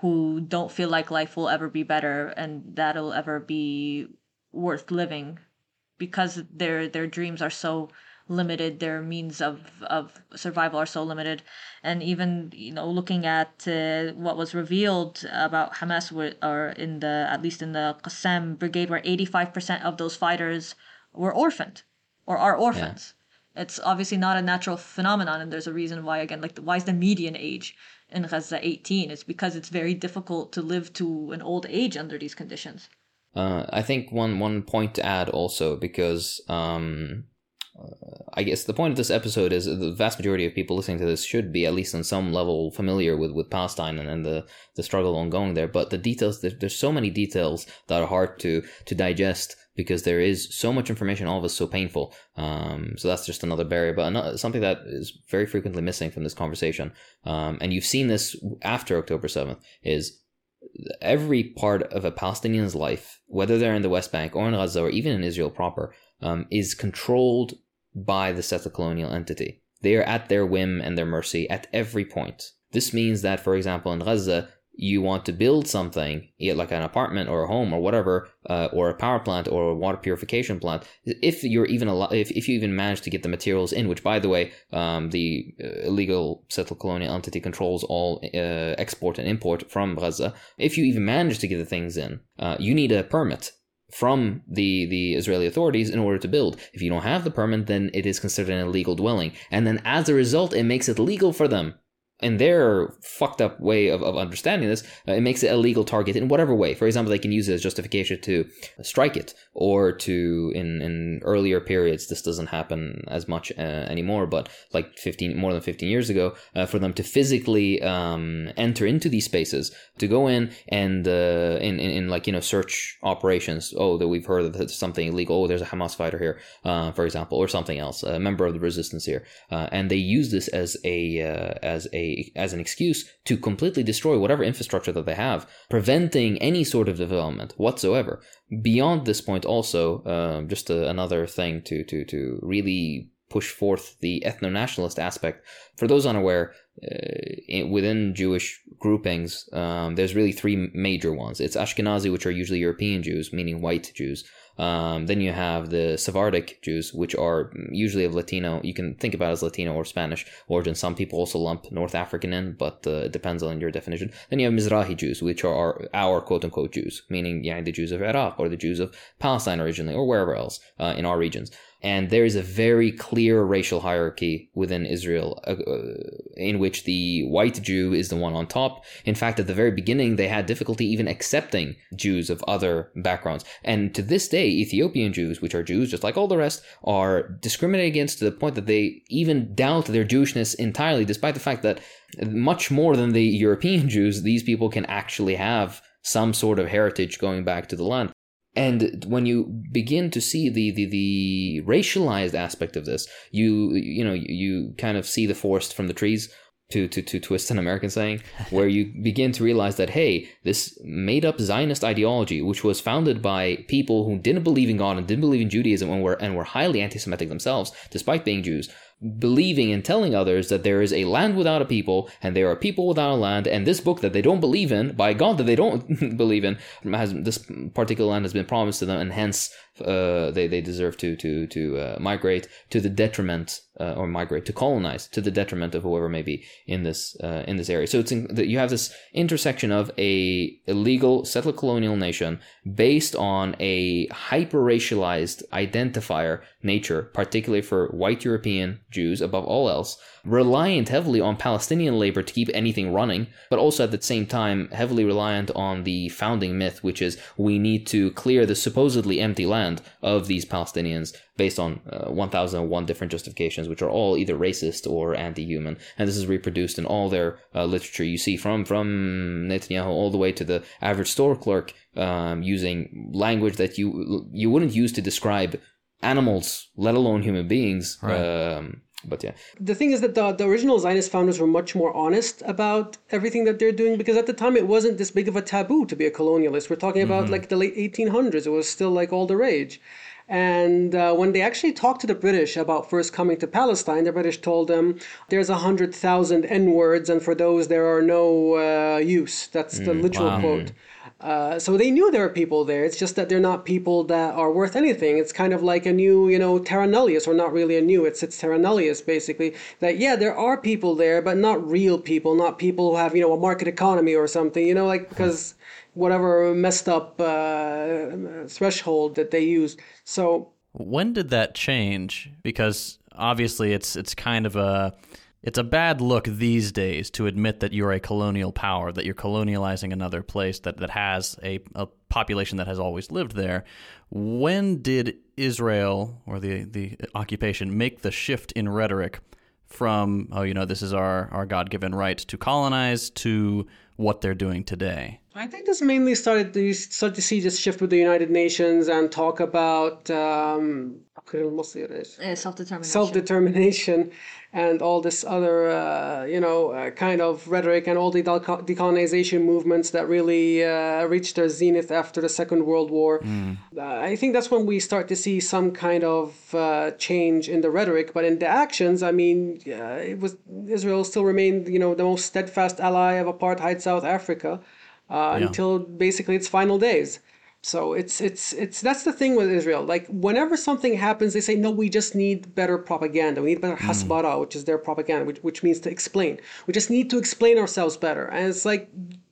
who don't feel like life will ever be better and that'll ever be worth living because their their dreams are so limited. Their means of of survival are so limited, and even you know looking at uh, what was revealed about Hamas, were, or in the at least in the Qassam brigade, where eighty five percent of those fighters were orphaned or are orphans. It's obviously not a natural phenomenon, and there's a reason why. Again, like why is the median age in Gaza 18? It's because it's very difficult to live to an old age under these conditions. Uh, I think one one point to add also because um, I guess the point of this episode is the vast majority of people listening to this should be at least on some level familiar with, with Palestine and, and the, the struggle ongoing there. But the details, there, there's so many details that are hard to to digest because there is so much information, all of it so painful. Um, so that's just another barrier. But another, something that is very frequently missing from this conversation, um, and you've seen this after October 7th, is every part of a Palestinian's life, whether they're in the West Bank or in Gaza or even in Israel proper, um, is controlled by the settler colonial entity. They are at their whim and their mercy at every point. This means that, for example, in Gaza, you want to build something, like an apartment or a home or whatever, uh, or a power plant or a water purification plant, if you're even al- if, if you even manage to get the materials in, which by the way, um, the uh, illegal settled colonial entity controls all uh, export and import from Gaza. If you even manage to get the things in, uh, you need a permit from the the Israeli authorities in order to build. If you don't have the permit, then it is considered an illegal dwelling, and then as a result, it makes it legal for them in their fucked up way of, of understanding this, uh, it makes it a legal target in whatever way. For example, they can use it as justification to strike it, or to in in earlier periods. This doesn't happen as much uh, anymore, but like fifteen more than fifteen years ago, uh, for them to physically um, enter into these spaces, to go in and uh, in, in, in like you know search operations. Oh, that we've heard that something illegal. Oh, there's a Hamas fighter here, uh, for example, or something else, a member of the resistance here, uh, and they use this as a as a as an excuse to completely destroy whatever infrastructure that they have, preventing any sort of development whatsoever. Beyond this point, also, um, just a, another thing to to to really push forth the ethno nationalist aspect. For those unaware, uh, within Jewish groupings, um, there's really three major ones. It's Ashkenazi, which are usually European Jews, meaning white Jews. Um, then you have the Sephardic Jews, which are usually of Latino. You can think about as Latino or Spanish origin. Some people also lump North African in, but uh, it depends on your definition. Then you have Mizrahi Jews, which are our, our quote unquote Jews, meaning yeah, the Jews of Iraq or the Jews of Palestine originally or wherever else uh, in our regions and there is a very clear racial hierarchy within Israel uh, uh, in which the white Jew is the one on top. In fact, at the very beginning, they had difficulty even accepting Jews of other backgrounds. And to this day, Ethiopian Jews, which are Jews just like all the rest, are discriminated against to the point that they even doubt their Jewishness entirely, despite the fact that much more than the [laughs] European Jews, these people can actually have some sort of heritage going back to the land. And when you begin to see the, the, the racialized aspect of this, you you know you kind of see the forest from the trees to, to, to twist an American saying, [laughs] where you begin to realize that, hey, this made up Zionist ideology, which was founded by people who didn't believe in God and didn't believe in Judaism and were, and were highly anti Semitic themselves, despite being Jews, believing and telling others that there is a land without a people and there are people without a land and this book that they don't believe in by god that they don't [laughs] believe in has this particular land has been promised to them and hence uh, they, they deserve to to to uh, migrate to the detriment uh, or migrate to colonize to the detriment of whoever may be in this uh, in this area. So it's in, you have this intersection of a illegal settler colonial nation based on a hyper racialized identifier nature particularly for white european Jews above all else, reliant heavily on Palestinian labor to keep anything running, but also at the same time heavily reliant on the founding myth, which is we need to clear the supposedly empty land of these Palestinians based on uh, 1001 different justifications, which are all either racist or anti-human. And this is reproduced in all their uh, literature. You see from, from Netanyahu all the way to the average store clerk um, using language that you, you wouldn't use to describe animals, let alone human beings. Right. Um, but yeah. The thing is that the, the original Zionist founders were much more honest about everything that they're doing because at the time it wasn't this big of a taboo to be a colonialist. We're talking about mm-hmm. like the late 1800s. It was still like all the rage. And uh, when they actually talked to the British about first coming to Palestine, the British told them there's a hundred thousand N words, and for those there are no uh, use. That's the mm, literal wow. quote. Uh, so they knew there were people there. It's just that they're not people that are worth anything. It's kind of like a new, you know, Terra Nullius, or not really a new. It's it's Terra Nullius basically. That yeah, there are people there, but not real people, not people who have you know a market economy or something. You know, like because whatever messed up uh, threshold that they used. So When did that change? Because obviously it's it's kind of a it's a bad look these days to admit that you're a colonial power, that you're colonializing another place that, that has a, a population that has always lived there. When did Israel or the, the occupation make the shift in rhetoric from, oh, you know, this is our, our God given right to colonize to what they're doing today? I think this mainly started to you start to see this shift with the United Nations and talk about um, self-determination. self-determination and all this other uh, you know uh, kind of rhetoric and all the decolonization movements that really uh, reached their zenith after the second world war. Uh, i think that's when we start to see some kind of uh, change in the rhetoric but in the actions i mean uh, it was israel still remained you know the most steadfast ally of apartheid south africa uh, until basically its final days so it's it's it's that's the thing with Israel. Like whenever something happens, they say no, we just need better propaganda. We need better hasbara, which is their propaganda, which, which means to explain. We just need to explain ourselves better. And it's like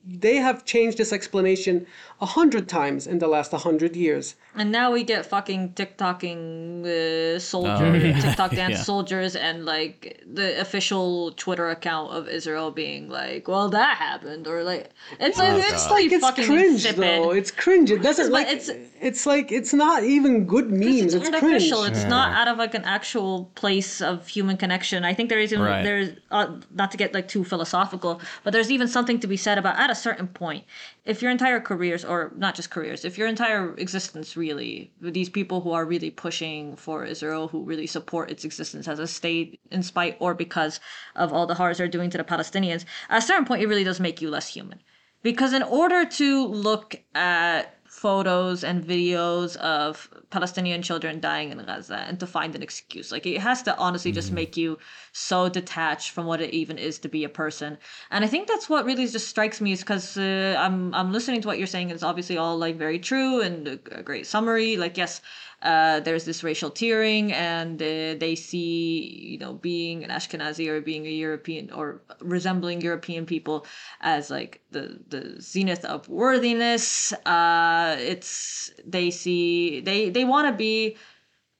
they have changed this explanation a hundred times in the last a hundred years. And now we get fucking TikToking uh, soldiers, Oh, yeah. TikTok [laughs] dance Yeah. soldiers, and like the official Twitter account of Israel being like, "Well, that happened," or like it's like it's God. like It's fucking cringe insipid. though. It's cringe. It doesn't But like it's- it's it's like it's not even good memes. It's, It's, cringe. artificial. It's not out of like an actual place of human connection. I think there is even Right. there's uh, not to get like too philosophical, but there's even something to be said about at a certain point, if your entire careers or not just careers, if your entire existence really, these people who are really pushing for Israel, who really support its existence as a state, in spite or because of all the horrors they're doing to the Palestinians, at a certain point, it really does make you less human. Because in order to look at photos and videos of Palestinian children dying in Gaza and to find an excuse, like it has to honestly just make you so detached from what it even is to be a person. And I think that's what really just strikes me is because uh, I'm I'm listening to what you're saying. It's obviously all like very true and a, a great summary. Like yes, uh, there's this racial tiering, and uh, they see you know being an Ashkenazi or being a European or resembling European people as like the the zenith of worthiness. Uh, it's they see they they want to be.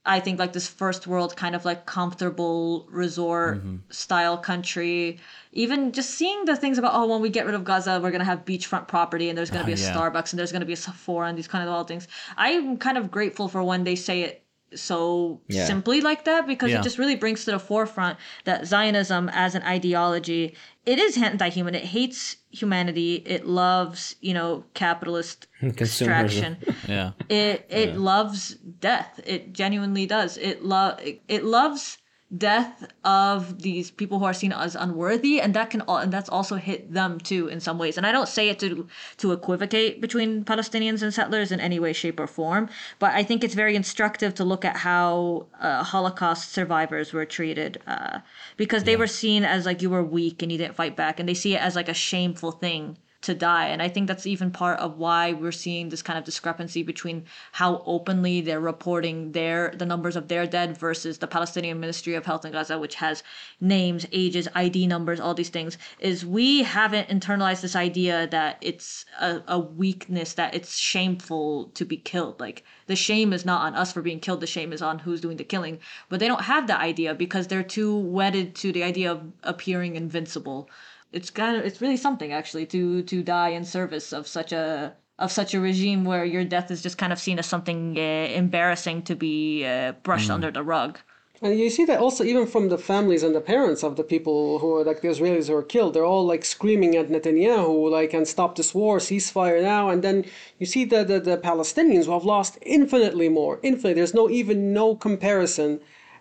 I think like this first world kind of like comfortable resort mm-hmm. style country. Even just seeing the things about oh when we get rid of Gaza we're gonna have beachfront property and there's gonna ah, be a yeah. Starbucks and there's gonna be a Sephora and these kind of all things. I'm kind of grateful for when they say it so Yeah. simply like that because Yeah. it just really brings to the forefront that Zionism as an ideology it is anti-human. It hates humanity. It loves you know capitalist [laughs] extraction [laughs] Yeah. it it loves death it genuinely does it love it, it loves death of these people who are seen as unworthy and that can all and that's also hit them too in some ways. And i don't say it to to equivocate between palestinians and settlers in any way shape or form but i think it's very instructive to look at how uh, holocaust survivors were treated uh, because they were seen as like you were weak and you didn't fight back and they see it as like a shameful thing to die. And I think that's even part of why we're seeing this kind of discrepancy between how openly they're reporting their the numbers of their dead versus the Palestinian Ministry of Health in Gaza, which has names, ages, ID numbers, all these things. Is we haven't internalized this idea that it's a, a weakness, that it's shameful to be killed. Like the shame is not on us for being killed, the shame is on who's doing the killing. But they don't have that idea because they're too wedded to the idea of appearing invincible it's kind of it's really something actually to to die in service of such a of such a regime where your death is just kind of seen as something uh, embarrassing to be uh, brushed under the rug. And you see that also even from the families and the parents of the people who are like the Israelis who are killed, they're all like screaming at Netanyahu, like, and stop this war, ceasefire now. And then you see the, the, the Palestinians who have lost infinitely more, infinitely. There's no even no comparison.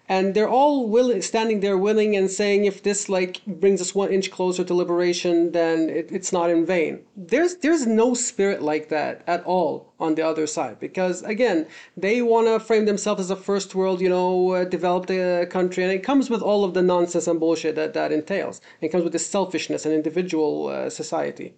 And they're all willing, standing there willing and saying, if this like brings us one inch closer to liberation, then it, it's not in vain. There's there's no spirit like that at all on the other side because again they want to frame themselves as a first world, you know, uh, developed uh, country, and it comes with all of the nonsense and bullshit that that entails. It comes with this selfishness and individual uh, society.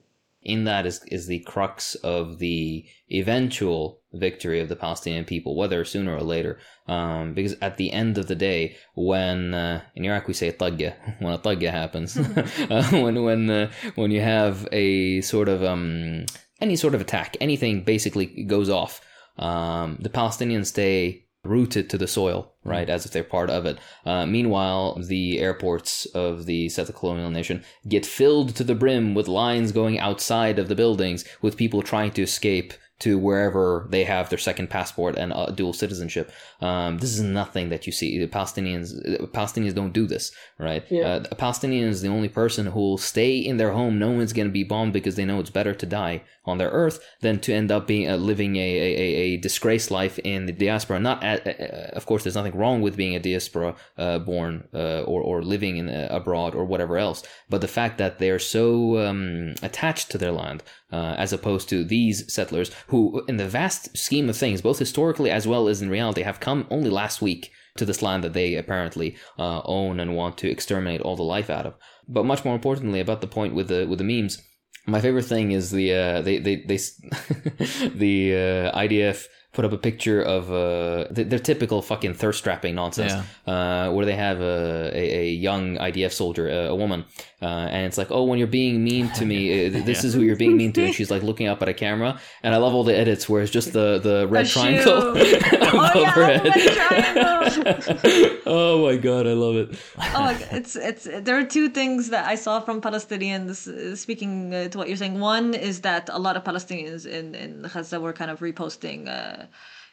In that is is the crux of the eventual victory of the Palestinian people, whether sooner or later. Um, because at the end of the day, when uh, in Iraq we say tagya, [laughs] when a tagya happens, [laughs] [laughs] uh, when when uh, when you have a sort of um, any sort of attack, anything basically goes off. Um, the Palestinians stay rooted to the soil, right, as if they're part of it. Uh, meanwhile, the airports of the settler colonial nation get filled to the brim with lines going outside of the buildings with people trying to escape to wherever they have their second passport and uh, dual citizenship. Um, this is nothing that you see. The Palestinians, Palestinians don't do this, right? Yeah. Uh, a Palestinian is the only person who will stay in their home. No one's going to be bombed because they know it's better to die on their earth than to end up being uh, living a, a, a disgraced life in the diaspora. Not, at, uh, of course, there's nothing wrong with being a diaspora uh, born uh, or or living in uh, abroad or whatever else. But the fact that they're so um, attached to their land, uh, as opposed to these settlers who, in the vast scheme of things, both historically as well as in reality, have come only last week to this land that they apparently own and want to exterminate all the life out of. But much more importantly, about the point with the with the memes, my favorite thing is the uh, they they they [laughs] the uh, IDF put up a picture of uh, their typical fucking thirst trapping nonsense, uh, where they have a, a, a young IDF soldier, a, a woman, uh, and it's like, oh, when you're being mean to me, [laughs] uh, this is who you're being mean to, and [laughs] she's like looking up at a camera, and I love all the edits where it's just the the red A triangle [laughs] above oh yeah, her I head. love that triangle. oh my god, I love it. oh, my God, it's it's there are two things that I saw from Palestinians uh, speaking uh, to what you're saying. One is that a lot of Palestinians in in Gaza were kind of reposting.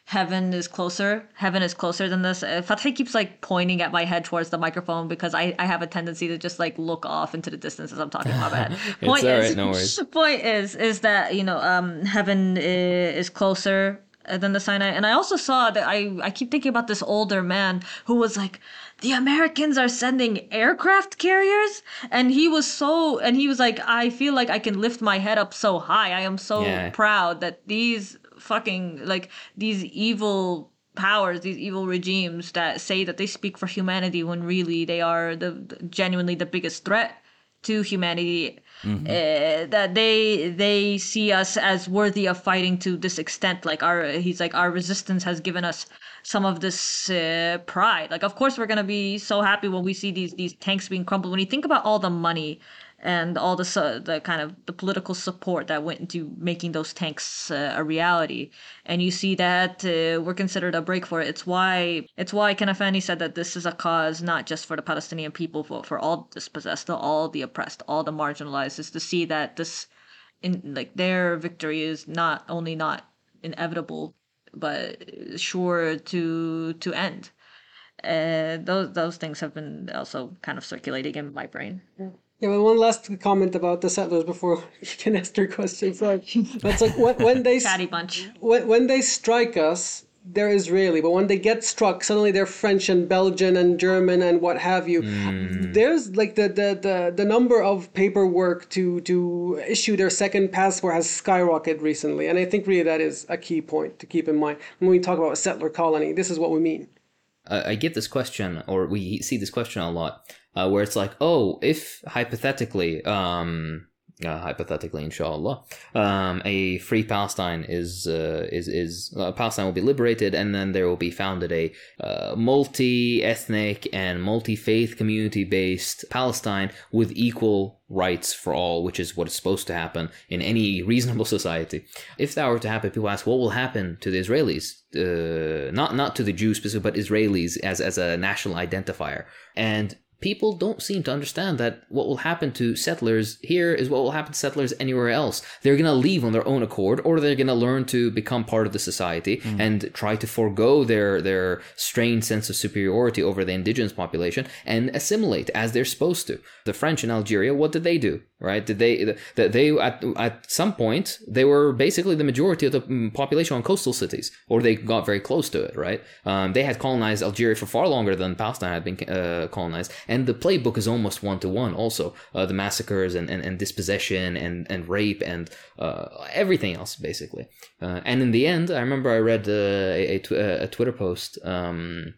Heaven is closer. Heaven is closer than this. Uh, Fathi keeps like pointing at my head towards the microphone because I, I have a tendency to just like look off into the distance as I'm talking about my head. [laughs] It's alright, no worries. [laughs] Point is is that you know um heaven is, is closer uh, than the Sinai, and I also saw that I I keep thinking about this older man who was like the Americans are sending aircraft carriers and he was so and he was like I feel like I can lift my head up so high I am so Yeah. proud that these fucking like these evil powers these evil regimes that say that they speak for humanity when really they are the, the genuinely the biggest threat to humanity uh, that they they see us as worthy of fighting to this extent. Like our he's like our resistance has given us some of this uh, pride. Like of course we're gonna be so happy when we see these these tanks being crumbled. When you think about all the money and all the the kind of the political support that went into making those tanks uh, a reality. And you see that uh, we're considered a break for it. It's why it's why Kanafani said that this is a cause not just for the Palestinian people but for all dispossessed all the oppressed all the marginalized is to see that this in like their victory is not only not inevitable but sure to to end. Uh, those those things have been also kind of circulating in my brain. Yeah, well, one last comment about the settlers before [laughs] you can ask your question. So that's like when, when they s- fatty bunch when, when they strike us, they're Israeli, but when they get struck, suddenly they're French and Belgian and German and what have you. Hmm. There's like the, the, the, the number of paperwork to to issue their second passport has skyrocketed recently, and I think really that is a key point to keep in mind when we talk about a settler colony. This is what we mean. I get this question, or we see this question a lot, uh, where it's like, oh, if hypothetically, um, uh, hypothetically, inshallah, um, a free Palestine is uh, is is uh, Palestine will be liberated, and then there will be founded a uh, multi-ethnic and multi-faith community-based Palestine with equal rights for all, which is what is supposed to happen in any reasonable [laughs] society. If that were to happen, people ask, what will happen to the Israelis? Uh, not not to the Jews specifically, but Israelis as as a national identifier. And people don't seem to understand that what will happen to settlers here is what will happen to settlers anywhere else. They're going to leave on their own accord, or they're going to learn to become part of the society and try to forego their their strained sense of superiority over the indigenous population and assimilate as they're supposed to. The French in Algeria, what did they do? Right? Did they that they at at some point they were basically the majority of the mm, population on coastal cities, or they got very close to it. Right? Um, they had colonized Algeria for far longer than Palestine had been uh, colonized, and the playbook is almost one to one. Also, uh, the massacres and, and, and dispossession and and rape and uh, everything else basically. Uh, and in the end, I remember I read uh, a, a, tw- a Twitter post. Um,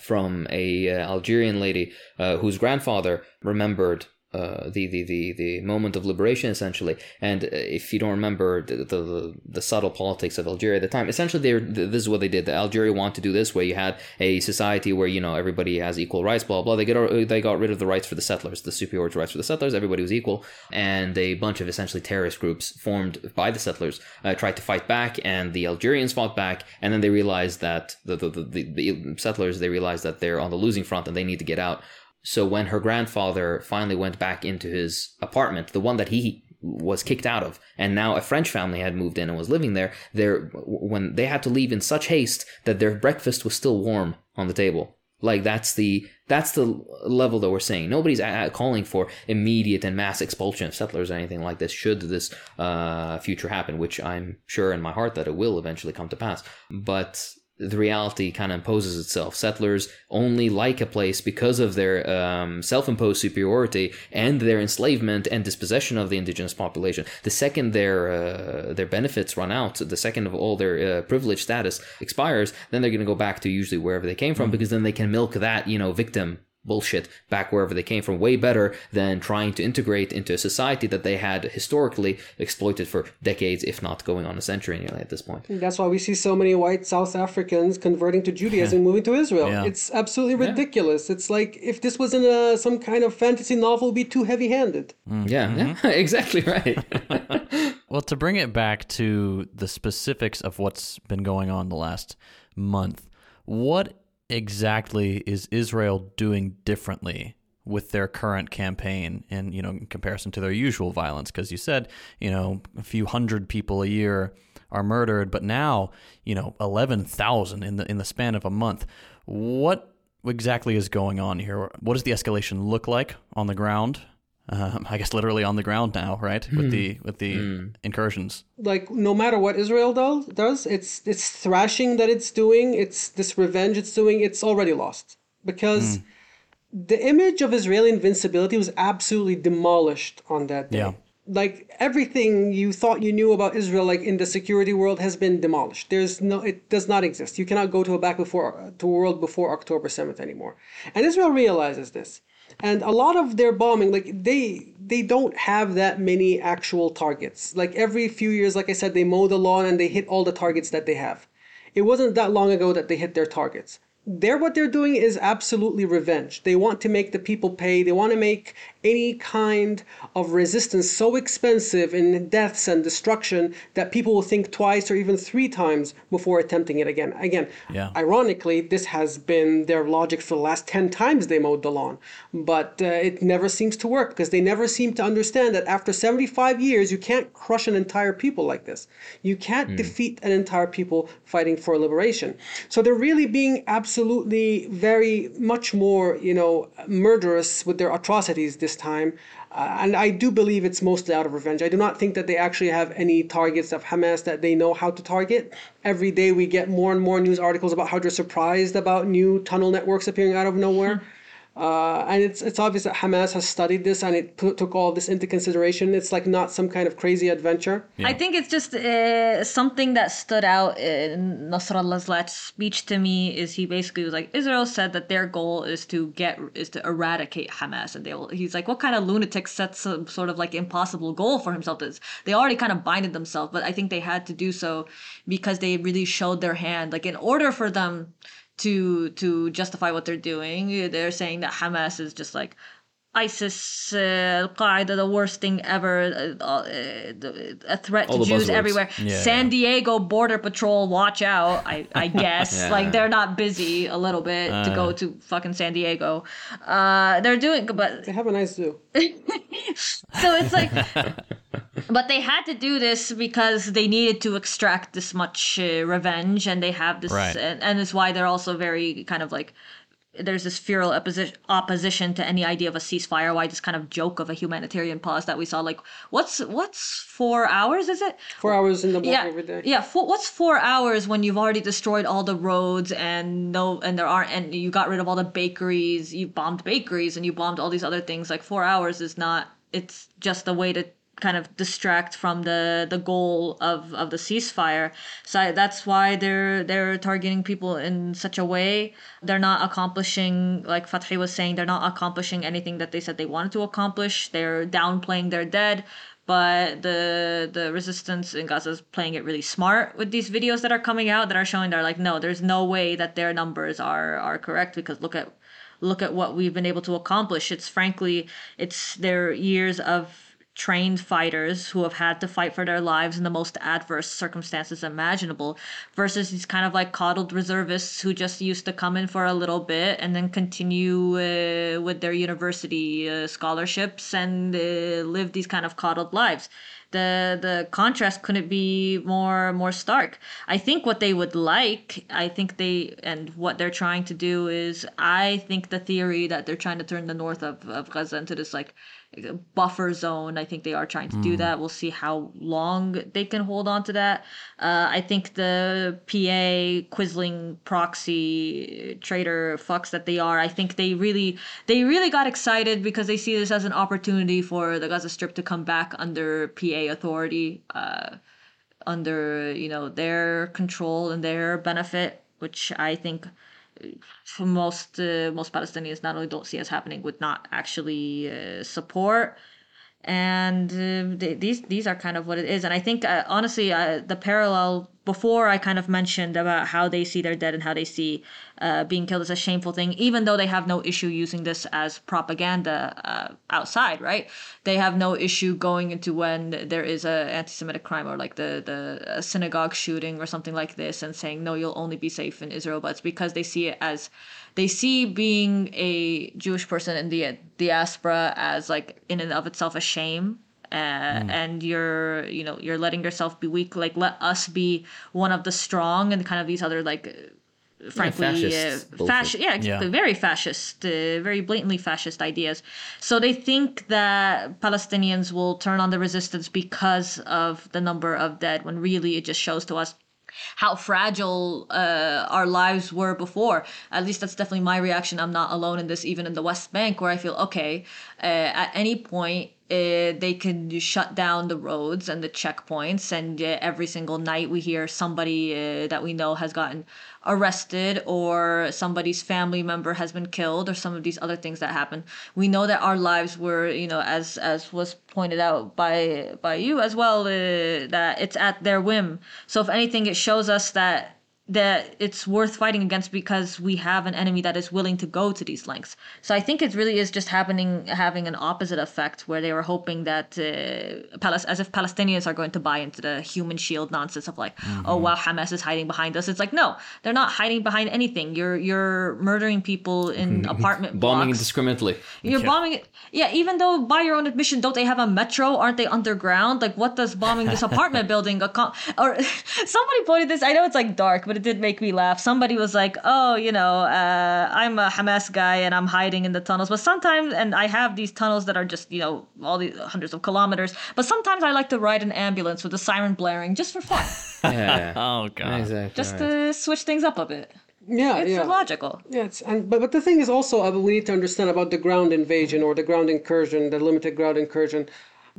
from a uh, Algerian lady uh, whose grandfather remembered uh, the, the, the, the moment of liberation, essentially. And uh, if you don't remember the, the, the subtle politics of Algeria at the time, essentially, they this is what they did. The Algeria wanted to do this, where you had a society where you know everybody has equal rights, blah blah. They got they got rid of the rights for the settlers, the superiority rights for the settlers. Everybody was equal, and a bunch of essentially terrorist groups formed by the settlers uh, tried to fight back, and the Algerians fought back, and then they realized that the, the, the, the settlers they realized that they're on the losing front and they need to get out. So when her grandfather finally went back into his apartment, the one that he was kicked out of, and now a French family had moved in and was living there, there when they had to leave in such haste that their breakfast was still warm on the table. Like that's the that's the level that we're saying. Nobody's calling for immediate and mass expulsion of settlers or anything like this. Should this uh, future happen, which I'm sure in my heart that it will eventually come to pass, but the reality kind of imposes itself. Settlers only like a place because of their um, self-imposed superiority and their enslavement and dispossession of the indigenous population. The second their uh, their benefits run out, the second of all their uh, privileged status expires, then they're going to go back to usually wherever they came from because then they can milk that you know victim bullshit back wherever they came from way better than trying to integrate into a society that they had historically exploited for decades if not going on a century nearly at this point That's why we see so many white South Africans converting to Judaism and moving to Israel. Yeah. It's absolutely ridiculous. It's like if this was in uh, a, some kind of fantasy novel, it'd be too heavy-handed. Mm. yeah mm-hmm. yeah [laughs] exactly right [laughs] Well, to bring it back to the specifics of what's been going on the last month, what exactly is Israel doing differently with their current campaign in, you know, in comparison to their usual violence? Because you said, you know, a few hundred people a year are murdered, but now, you know, 11,000 in the in the span of a month. What exactly is going on here? What does the escalation look like on the ground? Um, I guess literally on the ground now, right? With hmm. the with the hmm. incursions. like no matter what Israel does, does it's it's thrashing that it's doing, it's this revenge it's doing, it's already lost because hmm. the image of Israeli invincibility was absolutely demolished on that day. Yeah. Like everything you thought you knew about Israel, like in the security world, has been demolished. There's no, it does not exist. You cannot go to a back before to a world before October seventh anymore. And Israel realizes this and a lot of their bombing like they they don't have that many actual targets. Like every few years like i said they mow the lawn and they hit all the targets that they have. It wasn't that long ago that they hit their targets. They're what they're doing is absolutely revenge. They want to make the people pay. They want to make any kind of resistance so expensive in deaths and destruction that people will think twice or even three times before attempting it again again Yeah. Ironically, this has been their logic for the last 10 times they mowed the lawn. But uh, it never seems to work because they never seem to understand that after 75 years, you can't crush an entire people like this. You can't defeat an entire people fighting for liberation. So they're really being absolutely very much more, you know, murderous with their atrocities this time. Uh, and I do believe it's mostly out of revenge. I do not think that they actually have any targets of Hamas that they know how to target. Every day we get more and more news articles about how they're surprised about new tunnel networks appearing out of nowhere. Uh, and it's it's obvious that Hamas has studied this and it put, took all this into consideration. It's like not some kind of crazy adventure. I think it's just uh, something that stood out in Nasrallah's last speech to me is he basically was like Israel said that their goal is to get is to eradicate Hamas and they will he's like what kind of lunatic sets a sort of like impossible goal for himself is they already kind of binded themselves but I think they had to do so because they really showed their hand like in order for them to to justify what they're doing they're saying that Hamas is just like ISIS, uh, Al Qaeda, the worst thing ever, uh, uh, a threat All to Jews buzzwords. everywhere. Yeah, San yeah. Diego Border Patrol, watch out. I, I [laughs] guess Yeah. like they're not busy a little bit to go to fucking San Diego. Uh, they're doing, but They have a nice zoo. [laughs] so it's like, [laughs] but they had to do this because they needed to extract this much uh, revenge, and they have this, Right. and, and it's why they're also very kind of like. There's this feral opposition, opposition to any idea of a ceasefire. Why this kind of joke of a humanitarian pause that we saw? Like, what's what's four hours? Is it? Four hours in the morning yeah, every day. Yeah, four, what's four hours when you've already destroyed all the roads and no, and there aren't, and you got rid of all the bakeries, you bombed bakeries and you bombed all these other things. Like four hours is not. It's just a way to kind of distract from the the goal of of the ceasefire. So I, that's why they're they're targeting people in such a way. They're not accomplishing, like Fathi was saying, they're not accomplishing anything that they said they wanted to accomplish. They're downplaying their dead. But the the resistance in Gaza is playing it really smart with these videos that are coming out that are showing they're like, no, there's no way that their numbers are are correct because look at look at what we've been able to accomplish. It's frankly, it's their years of trained fighters who have had to fight for their lives in the most adverse circumstances imaginable versus these kind of like coddled reservists who just used to come in for a little bit and then continue uh, with their university uh, scholarships and uh, live these kind of coddled lives the the contrast couldn't be more more stark. I think what they would like, I think they and what they're trying to do is I think the theory that they're trying to turn the north of, of Gaza into this like buffer zone. I think they are trying to mm. do hmm. that. We'll see how long they can hold on to that. Uh, I think the PA Quisling proxy traitor fucks that they are. I think they really they really got excited because they see this as an opportunity for the Gaza Strip to come back under PA authority, uh, under you know their control and their benefit, which I think for most uh, most Palestinians not only don't see as happening would not actually uh, support. And uh, they, these these are kind of what it is. And i think uh, honestly uh, the parallel before i kind of mentioned about how they see their dead and how they see uh, being killed as a shameful thing even though they have no issue using this as propaganda uh, outside right they have no issue going into when there is a anti-semitic crime or like the the synagogue shooting or something like this and saying no you'll only be safe in israel but it's because they see it as they see being a Jewish person in the diaspora as like in and of itself a shame. Uh, mm. and you're you know you're letting yourself be weak like let us be one of the strong and kind of these other like frankly yeah, fascist, uh, fasc- yeah, exactly, yeah. very fascist uh, very blatantly fascist ideas so they think that palestinians will turn on the resistance because of the number of dead when really it just shows to us how fragile uh, our lives were before. At least that's definitely my reaction. I'm not alone in this, even in the West Bank, where I feel okay. Uh, at any point, uh, they can shut down the roads and the checkpoints, and uh, every single night we hear somebody uh, that we know has gotten arrested or somebody's family member has been killed or some of these other things that happen. We know that our lives were you know as as was pointed out by by you as well that it's at their whim. So if anything it shows us that that it's worth fighting against because we have an enemy that is willing to go to these lengths. So I think it really is just happening having an opposite effect where they were hoping that uh, as if Palestinians are going to buy into the human shield nonsense of like, mm-hmm. oh wow, Hamas is hiding behind us. It's like no, they're not hiding behind anything. You're you're murdering people in apartment bombing blocks. indiscriminately. You're yeah. bombing. Yeah, even though by your own admission, don't they have a metro? Aren't they underground? Like what does bombing this [laughs] apartment building accomplish? Or [laughs] somebody pointed this. I know it's like dark, but it did make me laugh. Somebody was like, "Oh, you know, uh, I'm a Hamas guy and I'm hiding in the tunnels." But sometimes, and I have these tunnels that are just you know all these hundreds of kilometers. But sometimes I like to ride an ambulance with the siren blaring just for fun. [laughs] yeah. oh god. Exactly just right. to switch things up a bit. Yeah, it's yeah. logical. Yeah, it's, and but but the thing is also uh, we need to understand about the ground invasion or the ground incursion, the limited ground incursion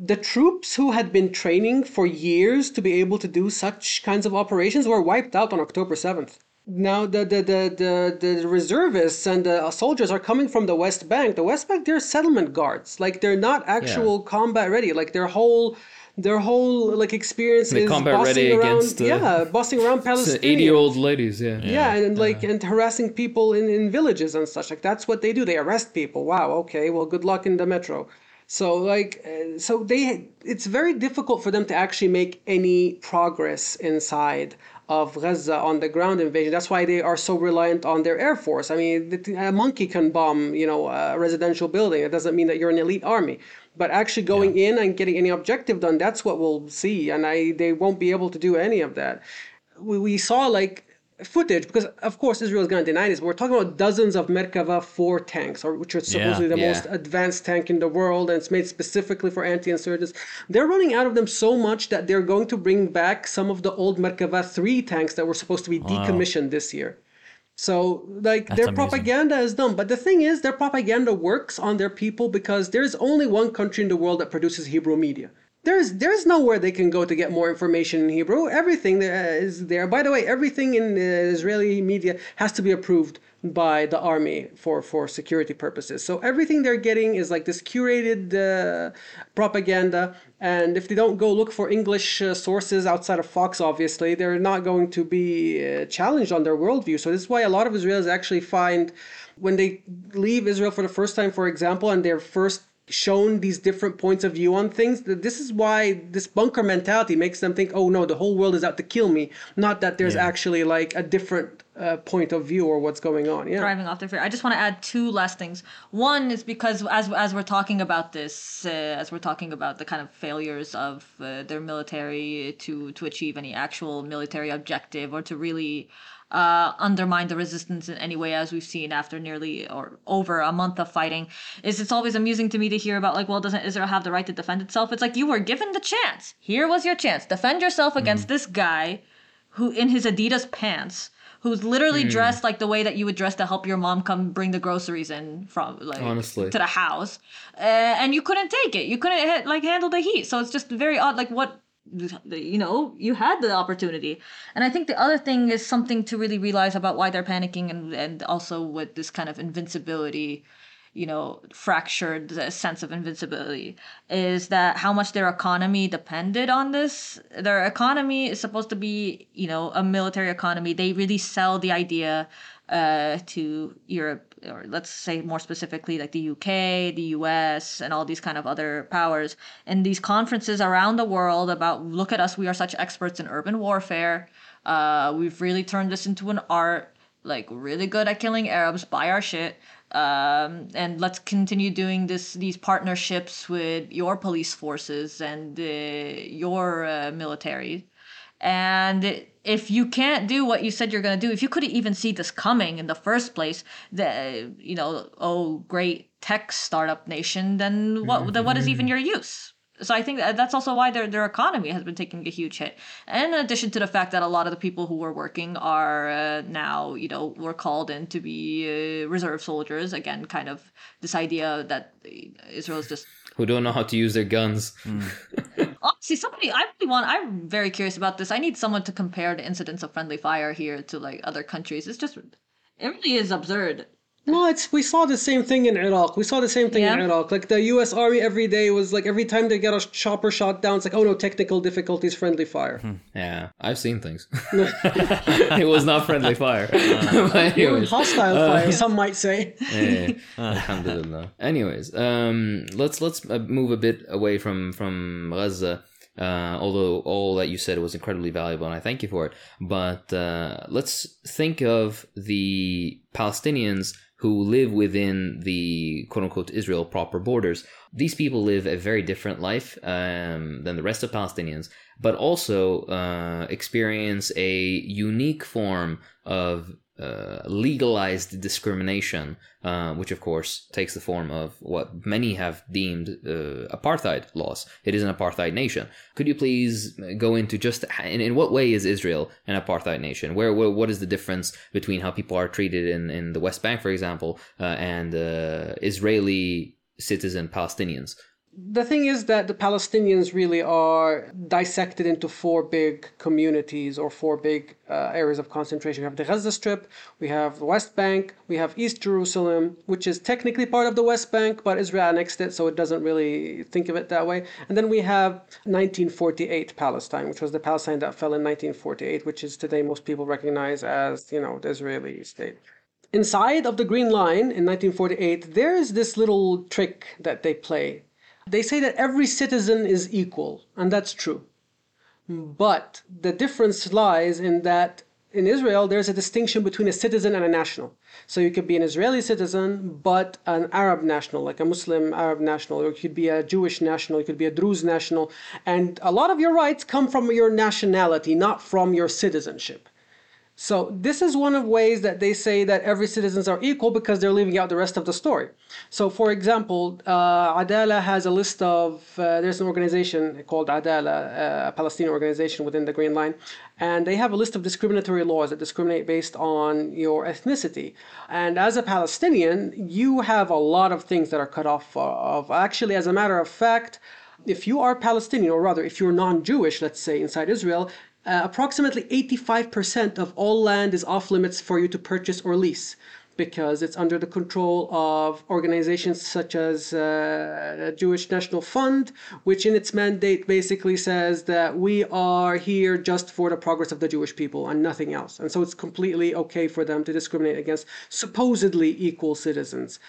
the troops who had been training for years to be able to do such kinds of operations were wiped out on October 7th. Now the the, the, the, the reservists and the soldiers are coming from the West Bank. The West Bank, they're settlement guards. Like they're not actual yeah. combat ready. Like their whole their whole like experience is combat bossing around, against, uh, yeah, bossing around [laughs] Palestinians, eighty year old ladies, yeah, yeah, yeah and, and like and harassing people in, in villages and such. Like that's what they do. They arrest people. Wow, okay, well, good luck in the metro. So like uh, so they it's very difficult for them to actually make any progress inside of Gaza on the ground invasion. That's why they are so reliant on their air force. I mean, a monkey can bomb, you know, a residential building. It doesn't mean that you're an elite army. But actually going yeah. in and getting any objective done, that's what we'll see. And I, they won't be able to do any of that. We, we saw like footage because of course Israel is going to deny this. But we're talking about dozens of Merkava 4 tanks, or which are supposedly yeah, the yeah. most advanced tank in the world, and it's made specifically for anti-insurgents. They're running out of them so much that they're going to bring back some of the old Merkava 3 tanks that were supposed to be wow. decommissioned this year. So like That's their amazing. propaganda is dumb. But the thing is their propaganda works on their people because there's only one country in the world that produces Hebrew media. There's there's nowhere they can go to get more information in Hebrew. Everything is there. By the way, everything in the Israeli media has to be approved by the army for for security purposes. So everything they're getting is like this curated uh, propaganda. And if they don't go look for English uh, sources outside of Fox, obviously, they're not going to be uh, challenged on their worldview. So this is why a lot of Israelis actually find when they leave Israel for the first time, for example, and they're first shown these different points of view on things this is why this bunker mentality makes them think oh no the whole world is out to kill me not that there's Yeah. actually like a different uh, point of view or what's going on yeah driving off their fear. I just want to add two last things. One is because as as we're talking about this, uh, as we're talking about the kind of failures of uh, their military to to achieve any actual military objective or to really uh, undermine the resistance in any way, as we've seen after nearly or over a month of fighting, is it's always amusing to me to hear about like, well, doesn't Israel have the right to defend itself? It's like you were given the chance. Here was your chance. Defend yourself against this guy who in his Adidas pants, who's literally dressed like the way that you would dress to help your mom come bring the groceries in from like Honestly. to the house, uh, and you couldn't take it. You couldn't like handle the heat. So it's just very odd. Like what you know, you had the opportunity. And I think the other thing is something to really realize about why they're panicking and and also with this kind of invincibility you know, fractured sense of invincibility is that how much their economy depended on this. Their economy is supposed to be, you know, a military economy. They really sell the idea uh, to Europe, or let's say more specifically, like the UK, the US, and all these kind of other powers. And these conferences around the world about, look at us, we are such experts in urban warfare. Uh, we've really turned this into an art, like really good at killing Arabs, buy our shit um, and let's continue doing this these partnerships with your police forces and uh, your uh, military and if you can't do what you said you're going to do if you couldn't even see this coming in the first place the you know oh great tech startup nation then what then what is even your use so I think that's also why their their economy has been taking a huge hit. And in addition to the fact that a lot of the people who were working are uh, now, you know, were called in to be uh, reserve soldiers. Again, kind of this idea that Israel is just Who don't know how to use their guns. [laughs] honestly somebody I really want. I'm very curious about this. I need someone to compare the incidence of friendly fire here to like other countries. It's just it really is absurd. No, it's we saw the same thing in Iraq. We saw the same thing in Iraq. Like the U.S. Army every day was like every time they get a chopper shot down, it's like oh no, technical difficulties, friendly fire. Yeah, I've seen things. [laughs] [laughs] it was not friendly fire. [laughs] But anyways, Hostile fire, some might say. Eh, alhamdulillah. Anyways, um, let's let's uh, move a bit away from from Gaza. Uh, although all that you said was incredibly valuable, and I thank you for it. But uh, let's think of the Palestinians who live within the quote unquote Israel proper borders. These people live a very different life um, than the rest of Palestinians, but also uh, experience a unique form of uh, legalized discrimination, uh, which of course takes the form of what many have deemed uh, apartheid laws. It is an apartheid nation. Could you please go into just in, in what way is Israel an apartheid nation? Where, where what is the difference between how people are treated in, in the West Bank, for example, uh, and uh, Israeli citizen Palestinians? The thing is that the Palestinians really are dissected into four big communities or four big uh, areas of concentration. We have the Gaza Strip, we have the West Bank, we have East Jerusalem, which is technically part of the West Bank, but Israel annexed it, so it doesn't really think of it that way. And then we have 1948 Palestine, which was the Palestine that fell in 1948, which is today most people recognize as, you know, the Israeli state inside of the green line in 1948 there is this little trick that they play they say that every citizen is equal and that's true. But the difference lies in that in Israel there's a distinction between a citizen and a national. So you could be an Israeli citizen but an Arab national like a Muslim Arab national or you could be a Jewish national you could be a Druze national. And a lot of your rights come from your nationality not from your citizenship so this is one of ways that they say that every citizens are equal because they're leaving out the rest of the story. So for example, uh, Adalah has a list of, uh, there's an organization called Adalah, uh, a Palestinian organization within the Green Line, and they have a list of discriminatory laws that discriminate based on your ethnicity. And as a Palestinian, you have a lot of things that are cut off of. Actually, as a matter of fact, If you are Palestinian, or rather, if you're non Jewish, let's say, inside Israel, uh, approximately 85% of all land is off limits for you to purchase or lease because it's under the control of organizations such as uh, Jewish National Fund, which in its mandate basically says that we are here just for the progress of the Jewish people and nothing else. And so it's completely okay for them to discriminate against supposedly equal citizens.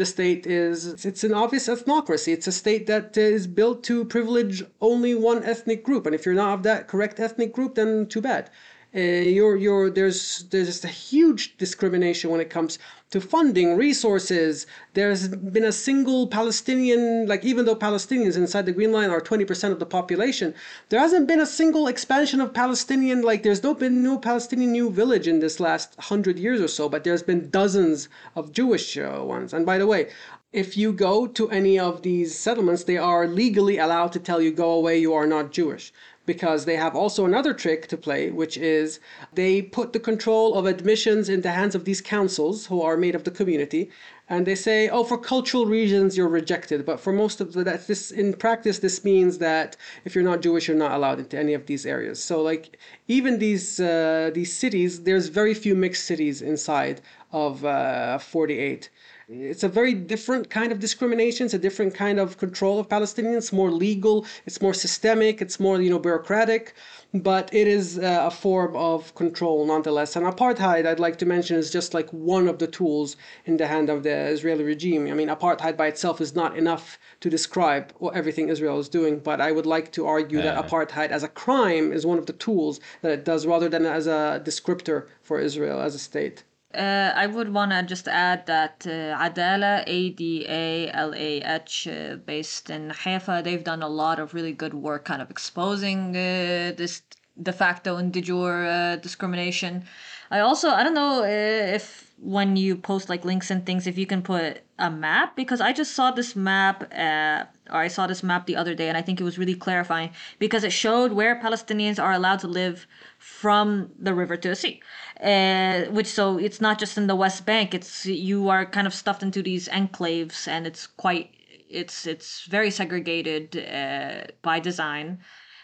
The state is, it's an obvious ethnocracy. It's a state that is built to privilege only one ethnic group. And if you're not of that correct ethnic group, then too bad. Uh, you're, you're, there's, there's a huge discrimination when it comes to funding, resources. There's been a single Palestinian, like even though Palestinians inside the Green Line are 20% of the population, there hasn't been a single expansion of Palestinian, like there's no been no Palestinian new village in this last hundred years or so, but there's been dozens of Jewish uh, ones. And by the way, if you go to any of these settlements, they are legally allowed to tell you, go away, you are not Jewish because they have also another trick to play, which is they put the control of admissions in the hands of these councils who are made of the community. And they say, oh, for cultural reasons, you're rejected. But for most of the, that, this, in practice, this means that if you're not Jewish, you're not allowed into any of these areas. So, like, even these, uh, these cities, there's very few mixed cities inside of uh, 48 it's a very different kind of discrimination. It's a different kind of control of Palestinians. More legal. It's more systemic. It's more you know bureaucratic, but it is uh, a form of control nonetheless. And apartheid, I'd like to mention, is just like one of the tools in the hand of the Israeli regime. I mean, apartheid by itself is not enough to describe what everything Israel is doing. But I would like to argue that apartheid as a crime is one of the tools that it does, rather than as a descriptor for Israel as a state. Uh, I would want to just add that uh, Adalah, A D A L A H, uh, based in Haifa, they've done a lot of really good work kind of exposing uh, this de facto and de jure uh, discrimination. I also, I don't know uh, if when you post like links and things, if you can put a map, because I just saw this map, uh, or I saw this map the other day, and I think it was really clarifying because it showed where Palestinians are allowed to live from the river to the sea uh, which so it's not just in the West Bank. It's you are kind of stuffed into these enclaves, and it's quite it's it's very segregated uh, by design.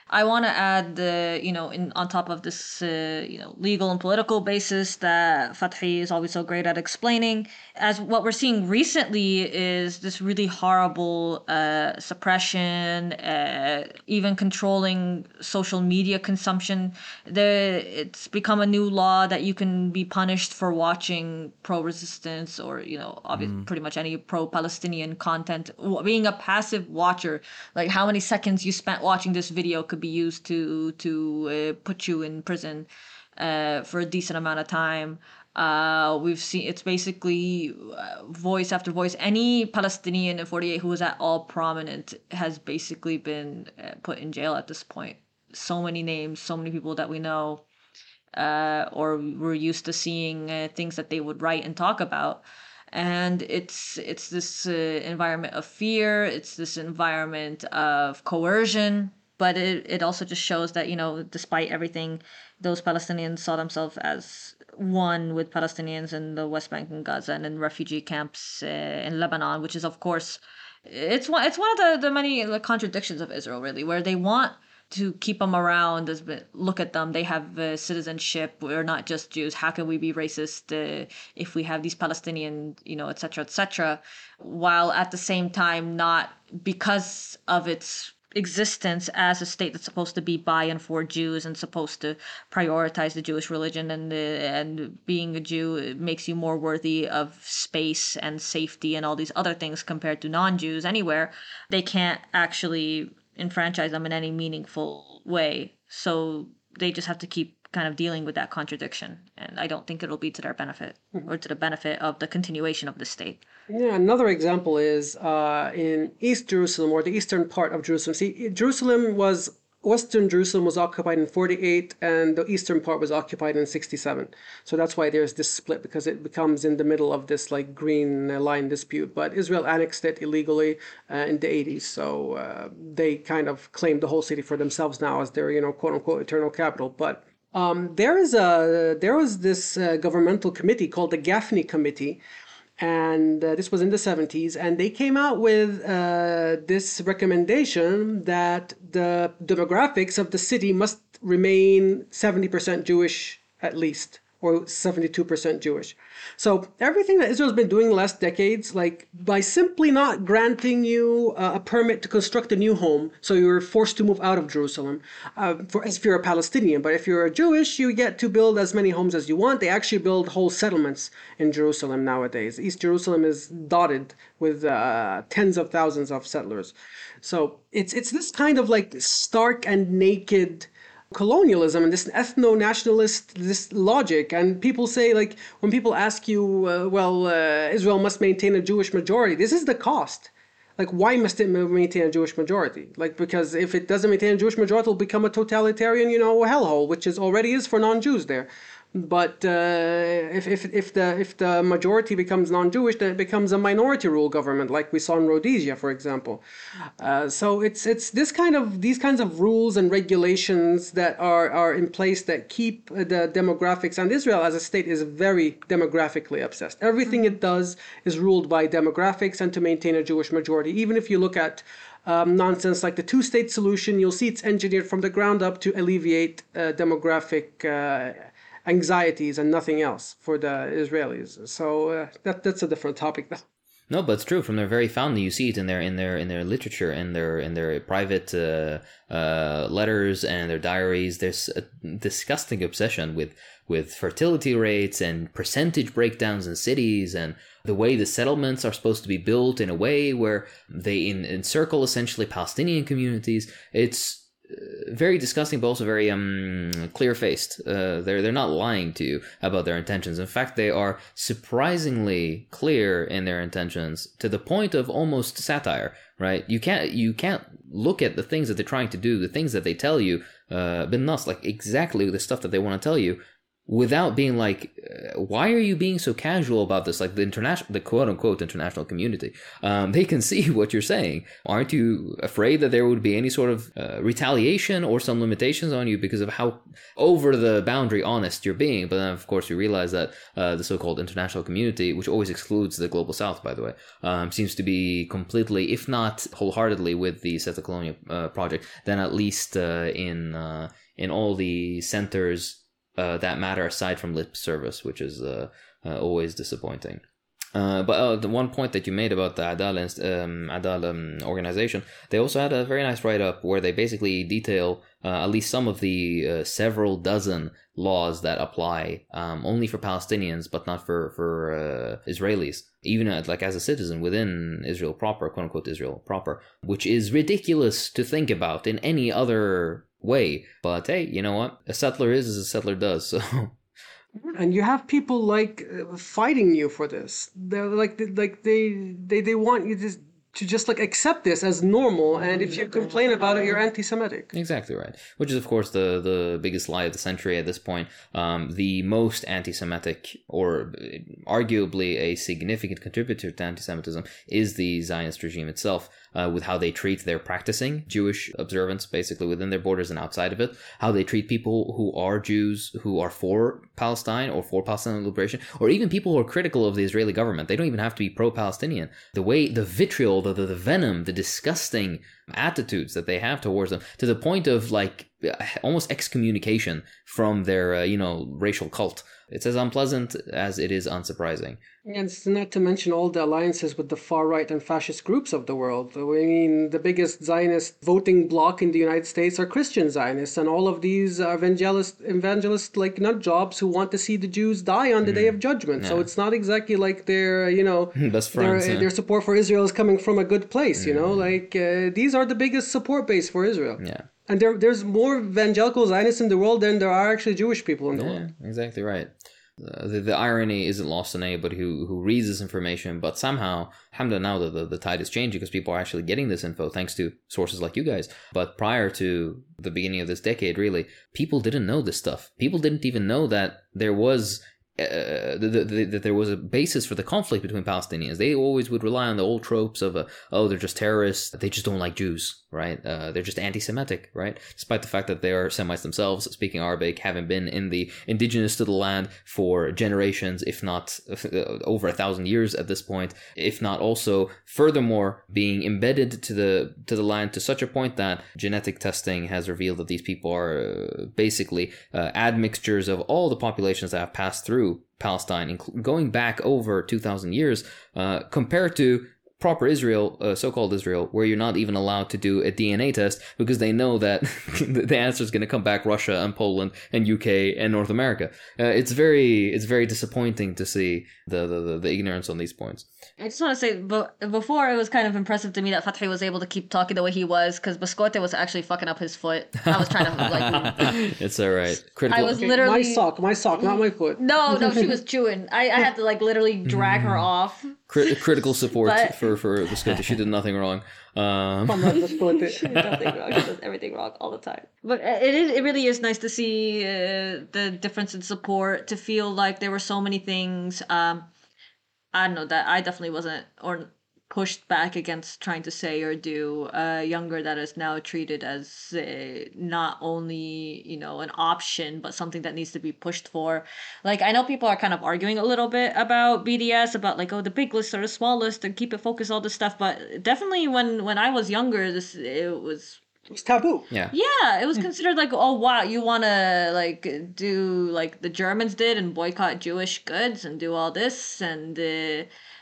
I want to add the, you know, in on top of this, uh, you know, legal and political basis that Fathi is always so great at explaining. As what we're seeing recently is this really horrible uh, suppression, uh, even controlling social media consumption. The it's become a new law that you can be punished for watching pro-resistance or you know, obviously mm. pretty much any pro-Palestinian content. Being a passive watcher, like how many seconds you spent watching this video could be used to to uh, put you in prison uh, for a decent amount of time. Uh, we've seen it's basically uh, voice after voice. Any Palestinian in 48 who was at all prominent has basically been put in jail at this point. So many names, so many people that we know, uh, or we're used to seeing uh, things that they would write and talk about and it's it's this environment of fear it's this environment of coercion but it, it also just shows that you know despite everything those palestinians saw themselves as one with palestinians in the west bank and gaza and in refugee camps uh, in lebanon which is of course it's one it's one of the, the many contradictions of israel really where they want to keep them around as look at them. They have uh, citizenship. We're not just jews. How can we be racist uh, if we have these palestinian you know etc etc while at the same time not because of its existence as a state that's supposed to be by and for Jews and supposed to prioritize the Jewish religion and and being a Jew makes you more worthy of space and safety and all these other things compared to non-Jews anywhere they can't actually enfranchise them in any meaningful way. So they just have to keep kind of dealing with that contradiction and I don't think it'll be to their benefit mm-hmm. or to the benefit of the continuation of the state yeah, another example is uh, in East Jerusalem or the eastern part of Jerusalem. See, Jerusalem was Western Jerusalem was occupied in 48 and the eastern part was occupied in 67. So that's why there's this split because it becomes in the middle of this like green line dispute. But Israel annexed it illegally uh, in the 80s. So uh, they kind of claim the whole city for themselves now as their, you know, quote unquote eternal capital. But um, there is a there was this uh, governmental committee called the Gafni Committee, and uh, this was in the 70s and they came out with uh, this recommendation that the demographics of the city must remain 70% jewish at least or 72% Jewish. So everything that Israel's been doing the last decades, like by simply not granting you uh, a permit to construct a new home, so you're forced to move out of Jerusalem, uh, for if you're a Palestinian. But if you're a Jewish, you get to build as many homes as you want. They actually build whole settlements in Jerusalem nowadays. East Jerusalem is dotted with uh, tens of thousands of settlers. So it's it's this kind of like stark and naked colonialism and this ethno-nationalist this logic. And people say like when people ask you uh, well uh, israel must maintain a jewish majority this is the cost. Like why must it maintain a jewish majority? Like because if it doesn't maintain a jewish majority it'll become a totalitarian you know hellhole which is already is for non-jews there but uh, if, if, if the if the majority becomes non-Jewish, then it becomes a minority rule government, like we saw in Rhodesia, for example. Uh, so it's it's this kind of these kinds of rules and regulations that are are in place that keep the demographics. And Israel, as a state, is very demographically obsessed. Everything it does is ruled by demographics and to maintain a Jewish majority. Even if you look at um, nonsense like the two state solution, you'll see it's engineered from the ground up to alleviate uh, demographic uh, anxieties and nothing else for the Israelis. So uh, that that's a different topic though. No, but it's true. From their very founding, you see it in their in their in their literature, in their in their private uh, uh, letters and their diaries. There's a disgusting obsession with with fertility rates and percentage breakdowns in cities, and the way the settlements are supposed to be built in a way where they in, encircle essentially Palestinian communities. It's very disgusting, but also very um, clear faced. Uh, they're they're not lying to you about their intentions. In fact, they are surprisingly clear in their intentions to the point of almost satire. Right? You can't you can't look at the things that they're trying to do, the things that they tell you, uh, but not like exactly the stuff that they want to tell you, without being like, uh, why are you being so casual about this? Like the international, the quote unquote international community, um, they can [laughs] see what you're saying. Aren't you afraid that there would be any sort of uh, retaliation or some limitations on you because of how over the boundary honest you're being? But then, of course, you realize that uh, the so-called international community, which always excludes the global south, by the way, um, seems to be completely, if not wholeheartedly, with the Settler Colonial uh, project, then at least uh, in uh, in all the centers uh, that matter aside from lip service, which is uh, uh, always disappointing. Uh, but uh, the one point that you made about the Adal, um, Adal um, organization, they also had a very nice write up where they basically detail uh, at least some of the several dozen laws that apply um, only for Palestinians, but not for for Israelis, even like as a citizen within Israel proper, quote unquote Israel proper, which is ridiculous to think about in any other way. But hey, you know what? A settler is as a settler does. [laughs] So. And you have people like uh, fighting you for this. They're like, like they, they, they want you to to just like accept this as normal and if you complain about it you're anti-semitic. Exactly right. Which is of course the the biggest lie of the century at this point. Um, the most anti-semitic or arguably a significant contributor to anti-semitism is the zionist regime itself uh, with how they treat their practicing Jewish observance, basically within their borders and outside of it, how they treat people who are Jews, who are for Palestine or for Palestinian liberation, or even people who are critical of the Israeli government. They don't even have to be pro Palestinian. The way, the vitriol, the, the, the venom, the disgusting attitudes that they have towards them, to the point of like almost excommunication from their, uh, you know, racial cult. It's as unpleasant as it is unsurprising. And it's not to mention all the alliances with the far right and fascist groups of the world. I mean, the biggest Zionist voting bloc in the United States are Christian Zionists, and all of these evangelist, evangelist like nut jobs who want to see the Jews die on the mm. Day of Judgment. Yeah. So it's not exactly like their, you know, [laughs] Best friends, their, yeah. their support for Israel is coming from a good place. Mm. You know, mm. like uh, these are the biggest support base for Israel. Yeah. And there, there's more evangelical Zionists in the world than there are actually Jewish people in the yeah, world. Exactly right. Uh, the, the irony isn't lost on anybody who, who reads this information, but somehow, alhamdulillah, now the, the, the tide is changing because people are actually getting this info thanks to sources like you guys. But prior to the beginning of this decade, really, people didn't know this stuff. People didn't even know that there was uh, that the, the, there was a basis for the conflict between Palestinians. They always would rely on the old tropes of, uh, oh, they're just terrorists. They just don't like Jews, right? Uh, they're just anti-Semitic, right? Despite the fact that they are Semites themselves, speaking Arabic, having been in the indigenous to the land for generations, if not uh, over a thousand years at this point, if not also furthermore being embedded to the to the land to such a point that genetic testing has revealed that these people are uh, basically uh, admixtures of all the populations that have passed through Palestine, going back over 2,000 years, uh, compared to proper Israel, uh, so-called Israel, where you're not even allowed to do a DNA test because they know that [laughs] the answer is going to come back Russia and Poland and UK and North America. Uh, it's very, it's very disappointing to see the, the, the, the ignorance on these points. I just want to say, but before it was kind of impressive to me that Fathi was able to keep talking the way he was because Biscote was actually fucking up his foot. I was trying to [laughs] like. it's all right. Critical. I was Okay, literally my sock, my sock, not my foot. No, no, she [laughs] was chewing. I, I had to like literally drag her off. Cri- critical support But- for for the Scottish. She did nothing wrong. Um, I'm not just put it. She did nothing wrong. She does everything wrong all the time. But uh, it is. It really is nice to see uh, the difference in support. To feel like there were so many things. Um, I don't know that I definitely wasn't or pushed back against trying to say or do uh, younger that is now treated as uh, not only you know an option but something that needs to be pushed for like i know people are kind of arguing a little bit about bds about like oh the big list or the small list and keep it focused all this stuff but definitely when when i was younger this it was It's taboo. yeah. yeah, it was considered like, oh wow, you want to like do like the Germans did and boycott Jewish goods and do all this and uh,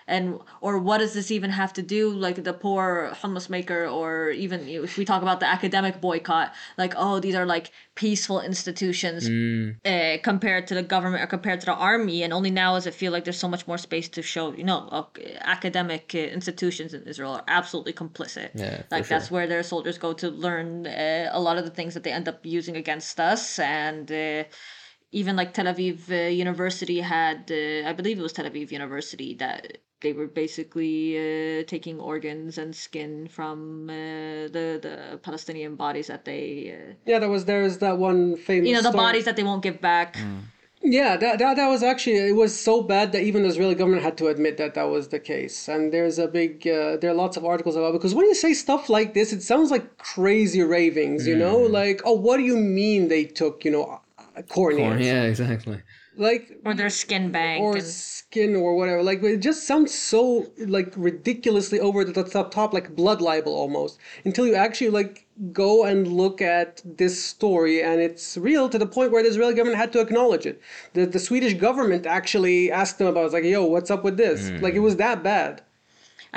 and or what does this even have to do like the poor hummus maker or even if we talk about the academic boycott, like oh these are like peaceful institutions uh, compared to the government or compared to the army, and only now does it feel like there's so much more space to show you know uh, academic uh, institutions in Israel are absolutely complicit. Yeah, like that's sure. where their soldiers go to learn uh, a lot of the things that they end up using against us and uh, even like tel aviv uh, university had uh, i believe it was tel aviv university that they were basically uh, taking organs and skin from uh, the the palestinian bodies that they uh, Yeah, there was there's that one famous. you know the story. bodies that they won't give back Yeah, that, that that was actually it was so bad that even the Israeli government had to admit that that was the case. And there's a big uh, there are lots of articles about because when you say stuff like this, it sounds like crazy ravings. You know, like oh, what do you mean they took you know corneas? Yeah, exactly. Like or their skin bank or and- skin or whatever. Like it just sounds so like ridiculously over the top, top like blood libel almost. Until you actually like go and look at this story and it's real to the point where the Israeli government had to acknowledge it. The the Swedish government actually asked them about it. It's like, yo, what's up with this? Like it hmm. was that bad.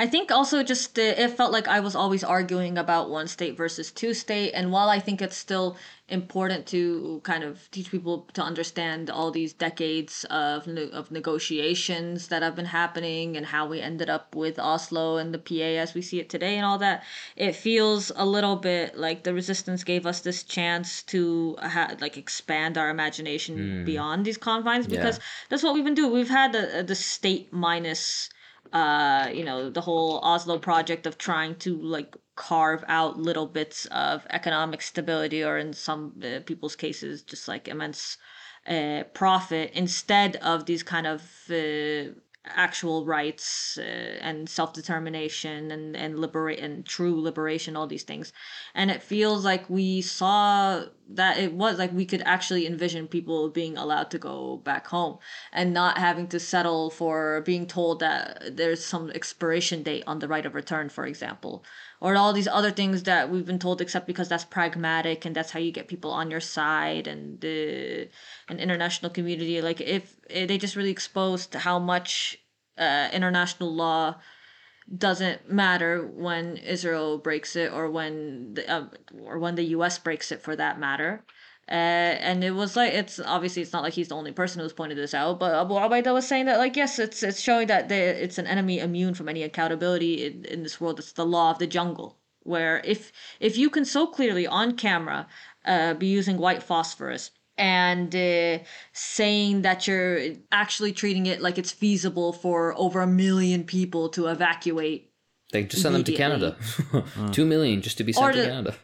I think also just uh, it felt like I was always arguing about one state versus two state, and while I think it's still important to kind of teach people to understand all these decades of ne- of negotiations that have been happening and how we ended up with Oslo and the PA as we see it today and all that, it feels a little bit like the resistance gave us this chance to ha- like expand our imagination beyond these confines because that's what we've been doing. We've had the the state minus uh, you know, the whole Oslo project of trying to like carve out little bits of economic stability, or in some uh, people's cases, just like immense uh, profit, instead of these kind of uh, actual rights uh, and self determination and and liberate and true liberation, all these things. And it feels like we saw that it was like we could actually envision people being allowed to go back home and not having to settle for being told that there's some expiration date on the right of return, for example, or all these other things that we've been told, except because that's pragmatic and that's how you get people on your side and the an international community. Like if eh, they just really exposed how much uh, international law doesn't matter when Israel breaks it or when the, uh, or when the U.S. breaks it for that matter. Uh, and it was like it's obviously it's not like he's the only person who's pointed this out, but Abu Ubaidah was saying that like yes, it's it's showing that they, it's an enemy immune from any accountability in, in this world. It's the law of the jungle, where if if you can so clearly on camera uh, be using white phosphorus and uh, saying that you're actually treating it like it's feasible for over a million people to evacuate. They just send them to Canada. [laughs] Two million just to be sent to to- Canada.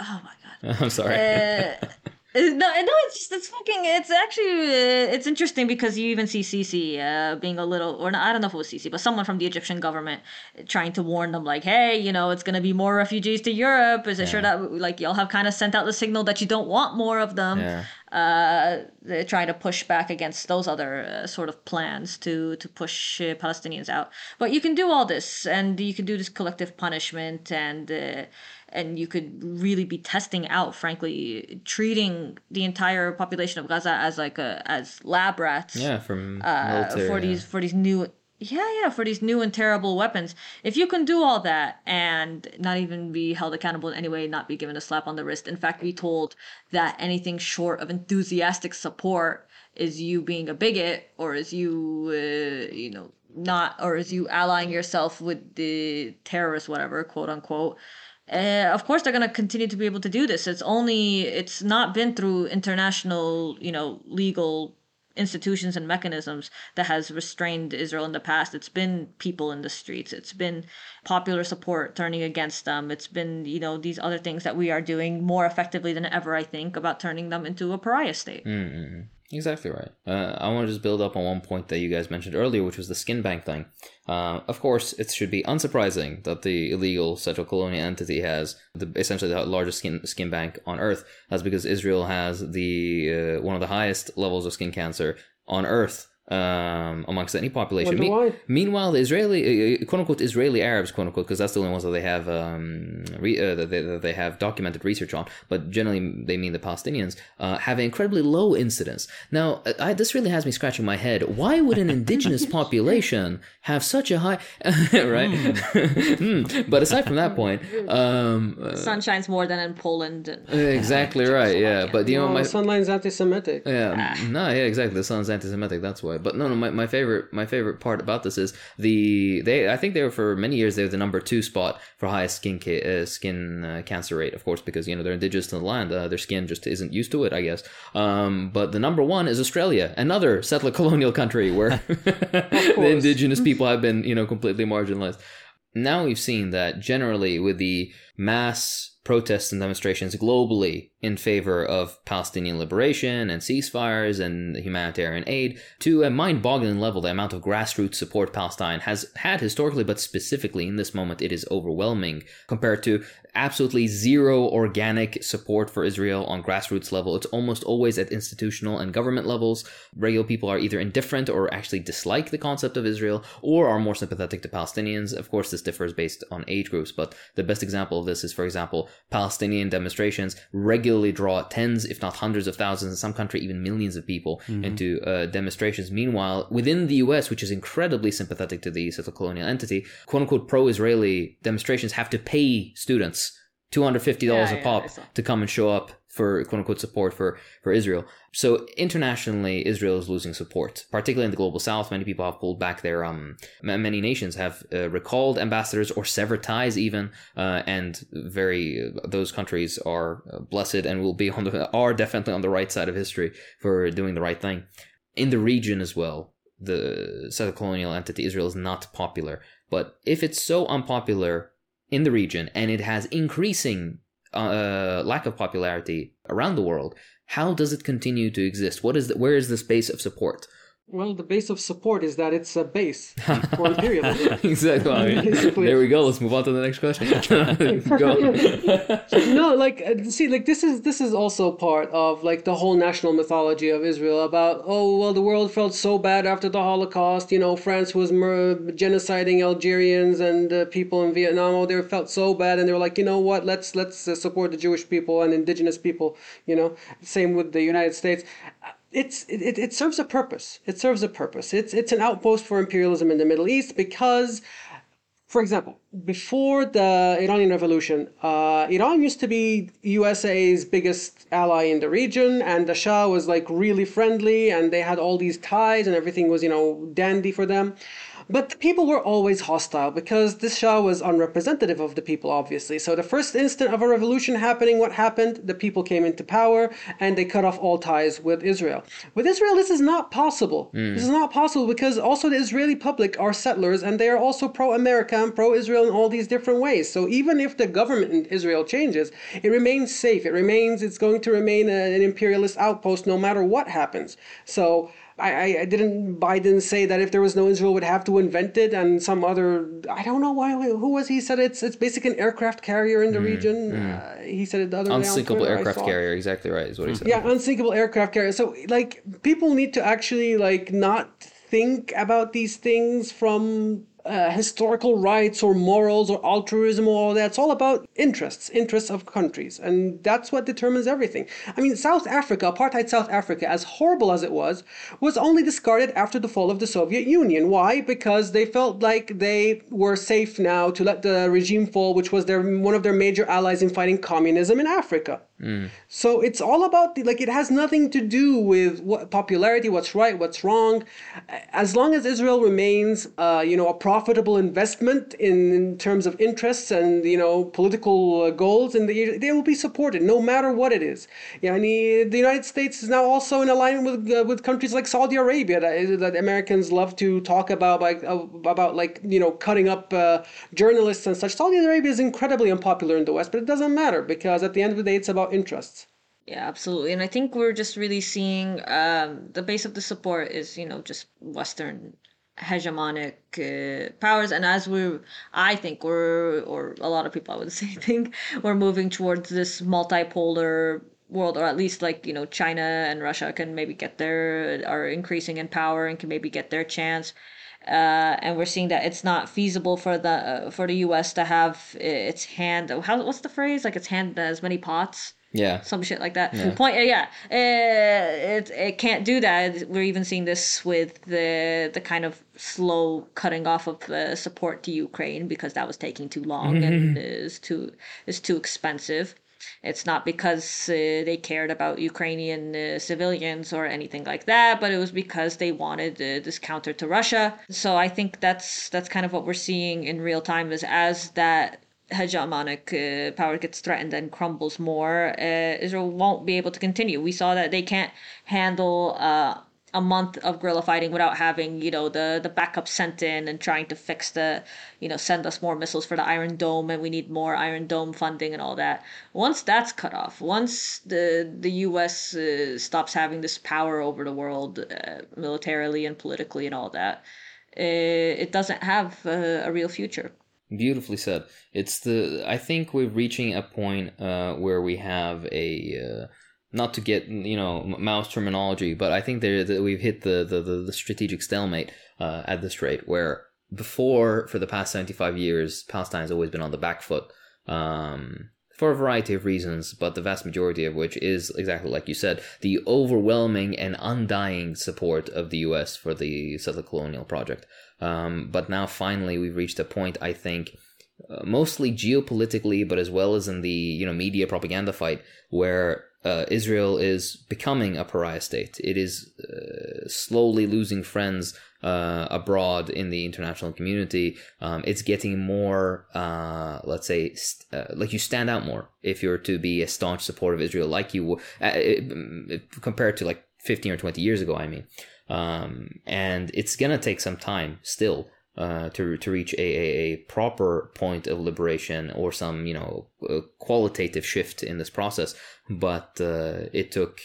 Oh my god. [laughs] I'm sorry. Uh, Uh, No, no, it's just it's fucking. It's actually uh, it's interesting because you even see Sisi uh, being a little, or not, I don't know if it was Sisi, but someone from the Egyptian government trying to warn them, like, hey, you know, it's gonna be more refugees to Europe. Is it sure that like y'all have kind of sent out the signal that you don't want more of them? Yeah. Uh, they're trying to push back against those other uh, sort of plans to to push uh, Palestinians out. But you can do all this, and you can do this collective punishment, and uh, and you could really be testing out, frankly, treating the entire population of Gaza as like a as lab rats Yeah, from uh, military. for yeah. these for these new yeah yeah for these new and terrible weapons if you can do all that and not even be held accountable in any way not be given a slap on the wrist in fact be told that anything short of enthusiastic support is you being a bigot or is you uh, you know not or is you allying yourself with the terrorists whatever quote unquote uh, of course they're going to continue to be able to do this it's only it's not been through international you know legal institutions and mechanisms that has restrained Israel in the past. It's been people in the streets. It's been popular support turning against them. It's been, you know, these other things that we are doing more effectively than ever, I think, about turning them into a pariah state. Mm. Exactly right. Uh, I want to just build up on one point that you guys mentioned earlier, which was the skin bank thing. Uh, of course, it should be unsurprising that the illegal settler colonial entity has the, essentially the largest skin skin bank on Earth. That's because Israel has the uh, one of the highest levels of skin cancer on Earth um, amongst any population. Wonder why? Meanwhile, the Israeli, uh, quote unquote, Israeli Arabs, quote unquote, because that's the only ones that they have um, re, uh, that, they, that they have documented research on, but generally they mean the Palestinians, uh, have an incredibly low incidence. Now, I, this really has me scratching my head. Why would an indigenous [laughs] population have such a high, [laughs] right? [laughs] Hmm. But aside from that point, um, uh, Sun shines more than in Poland. And, exactly right, yeah. But you know, Oh, my Sunline's anti-Semitic. yeah, no, yeah, exactly. The sun's anti-Semitic. That's why. But no, no. My, my favorite my favorite part about this is the they. I think they were for many years they were the number two spot for highest skin ca- uh, skin uh, cancer rate. Of course, because you know they're indigenous to the land, uh, their skin just isn't used to it. I guess. Um, but the number one is Australia, another settler [laughs] colonial country where [laughs] [laughs] the indigenous people have been you know completely marginalized. Now we've seen that generally with the mass protests and demonstrations globally in favor of Palestinian liberation and ceasefires and humanitarian aid to a mind boggling level, the amount of grassroots support Palestine has had historically, but specifically in this moment, it is overwhelming compared to absolutely zero organic support for Israel on grassroots level. It's almost always at institutional and government levels. Regular people are either indifferent or actually dislike the concept of Israel or are more sympathetic to Palestinians. Of course, this differs based on age groups, but the best example of this is, for example, Palestinian demonstrations regularly draw tens, if not hundreds of thousands, in some country even millions of people into uh, demonstrations. Meanwhile, within the US, which is incredibly sympathetic to the settler colonial entity, quote unquote pro-Israeli demonstrations have to pay students $250 Yeah, a pop saw. to come and show up for quote unquote support for, for Israel. So internationally, Israel is losing support, particularly in the global south. Many people have pulled back their, um, many nations have uh, recalled ambassadors or severed ties even. Uh, and very, those countries are uh, blessed and will be on the, are definitely on the right side of history for doing the right thing. In the region as well, the settler colonial entity Israel is not popular. But if it's so unpopular in the region and it has increasing uh, lack of popularity around the world, how does it continue to exist? What is the, where is the space of support? Well, the base of support is that it's a base [laughs] for imperialism. [laughs] exactly. [laughs] Basically. there we go. Let's move on to the next question. go. no, like uh, see, like this is this is also part of like the whole national mythology of Israel about oh well the world felt so bad after the Holocaust. You know, France was mur- genociding Algerians and uh, people in Vietnam. Oh, they felt so bad, and they were like, you know what? Let's let's uh, support the Jewish people and indigenous people. You know, same with the United States. It's it, it, serves a purpose. It serves a purpose. It's it's an outpost for imperialism in the Middle East because for example, before the Iranian Revolution, uh, Iran used to be USA's biggest ally in the region, and the Shah was like really friendly, and they had all these ties, and everything was, you know, dandy for them. But the people were always hostile because this Shah was unrepresentative of the people, obviously. So the first instant of a revolution happening, what happened? The people came into power and they cut off all ties with Israel. With Israel, this is not possible. Hmm. This is not possible because also the Israeli public are settlers and they are also pro-America and pro-Israel in all these different ways. So even if the government in Israel changes, it remains safe. It remains. It's going to remain an imperialist outpost no matter what happens. So. I, I- didn't Biden say that if there was no Israel would have to invent it and some other I don't know why who was he said it's it's basically an aircraft carrier in the region uh, he said it the other Unsinkable Twitter, aircraft carrier, exactly right, is what he said. Yeah, unsinkable aircraft carrier. So like people need to actually like not think about these things from uh, historical rights or morals or altruism or all that. It's all about interests, interests of countries, and that's what determines everything. I mean, South Africa, apartheid South Africa, as horrible as it was, was only discarded after the fall of the Soviet Union. Why? Because they felt like they were safe now to let the regime fall, which was their one of their major allies in fighting communism in Africa. So it's all about the, like it has nothing to do with what popularity, what's right, what's wrong. As long as Israel remains, uh, you know, a profitable investment in, in terms of interests and you know political uh, goals, and the, they will be supported no matter what it is. Yeah, and the, the United States is now also in alignment with uh, with countries like Saudi Arabia that, that Americans love to talk about, like uh, about like you know cutting up uh, journalists and such. Saudi Arabia is incredibly unpopular in the West, but it doesn't matter because at the end of the day, it's about interests. Yeah, absolutely. And I think we're just really seeing um, the base of the support is, you know, just Western hegemonic uh, powers. And as we're, I think we're, or a lot of people I would [laughs] say think, we're moving towards this multipolar world, or at least like, you know, China and Russia can maybe get their, are increasing in power and can maybe get their chance. Uh, and we're seeing that it's not feasible for the uh, for the U.S. to have uh, its hand. How what's the phrase? Like its hand as many pots Yeah. some shit like that. Point, uh, yeah, uh, it it can't do that. We're even seeing this with the the kind of slow cutting off of uh, support to Ukraine because that was taking too long and is too is too expensive. It's not because uh, they cared about Ukrainian uh, civilians or anything like that, but it was because they wanted uh, this counter to Russia. So I think that's that's kind of what we're seeing in real time is as that hegemonic uh, power gets threatened and crumbles more, uh, Israel won't be able to continue. We saw that they can't handle uh, a month of guerrilla fighting without having, you know, the the backup sent in and trying to fix the, you know, send us more missiles for the Iron Dome and we need more Iron Dome funding and all that. Once that's cut off, once the the U.S. Uh, stops having this power over the world uh, militarily and politically and all that, uh, it doesn't have uh, a real future. Beautifully said. It's the. I think we're reaching a point uh, where we have a. Uh, not to get you know Mao's terminology, but I think there that we've hit the the, the, strategic stalemate uh, at this rate. Where before, for the past seventy five years, Palestine has always been on the back foot. Um, for a variety of reasons, but the vast majority of which is exactly like you said, the overwhelming and undying support of the U.S. for the settler colonial project. Um, but now finally we've reached a point, I think, uh, mostly geopolitically, but as well as in the you know media propaganda fight, where uh, Israel is becoming a pariah state. It is uh, slowly losing friends uh, abroad in the international community. Um, it's getting more, uh, let's say, st- uh, like you stand out more if you're to be a staunch supporter of Israel, like you w- uh, compared to like 15 or 20 years ago. I mean, um, and it's gonna take some time still uh, to to reach a, a, a proper point of liberation or some you know qualitative shift in this process. But uh, it took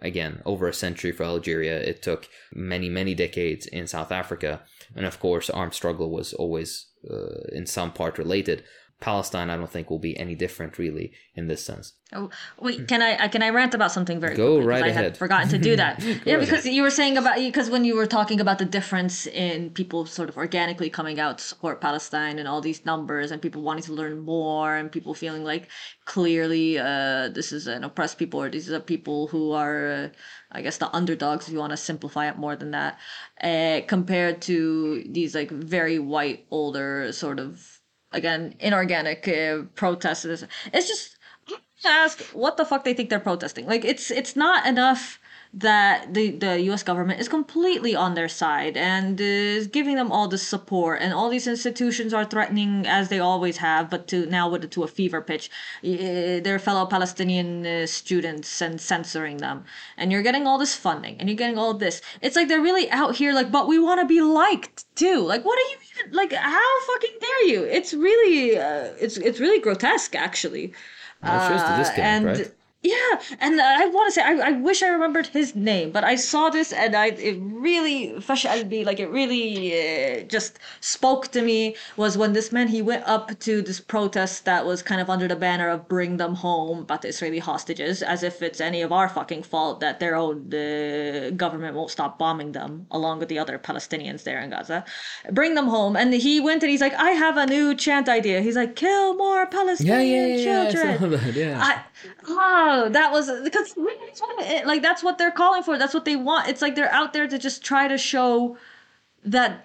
again over a century for Algeria. It took many many decades in South Africa, and of course, armed struggle was always uh, in some part related. Palestine, I don't think, will be any different really in this sense. Oh, wait, can I uh, can I rant about something very Go quickly? right I ahead. had forgotten to do that. [laughs] [laughs] yeah, because you were saying about because when you were talking about the difference in people sort of organically coming out to support Palestine and all these numbers and people wanting to learn more and people feeling like clearly uh, this is an oppressed people or these are people who are uh, I guess the underdogs if you want to simplify it more than that uh, compared to these like very white older sort of again inorganic uh, protesters. It's just ask what the fuck they think they're protesting. Like it's it's not enough that the, the US government is completely on their side and is giving them all the support and all these institutions are threatening as they always have but to now with to a fever pitch their fellow Palestinian uh, students and censoring them. And you're getting all this funding and you're getting all this. It's like they're really out here like but we want to be liked too. Like what are you even like how fucking dare you? It's really uh, it's it's really grotesque actually. Well, it shows the uh, disconnect, and right? Yeah, and I want to say I, I wish I remembered his name, but I saw this and I it really be like it really uh, just spoke to me was when this man he went up to this protest that was kind of under the banner of bring them home but the Israeli hostages as if it's any of our fucking fault that their own uh, government won't stop bombing them along with the other Palestinians there in Gaza. Bring them home and he went and he's like I have a new chant idea. He's like kill more Palestinian yeah, yeah, yeah. I children. saw that, yeah. I, oh, that was because that's what it- like that's what they're calling for. That's what they want. It's like they're out there to just try to show that,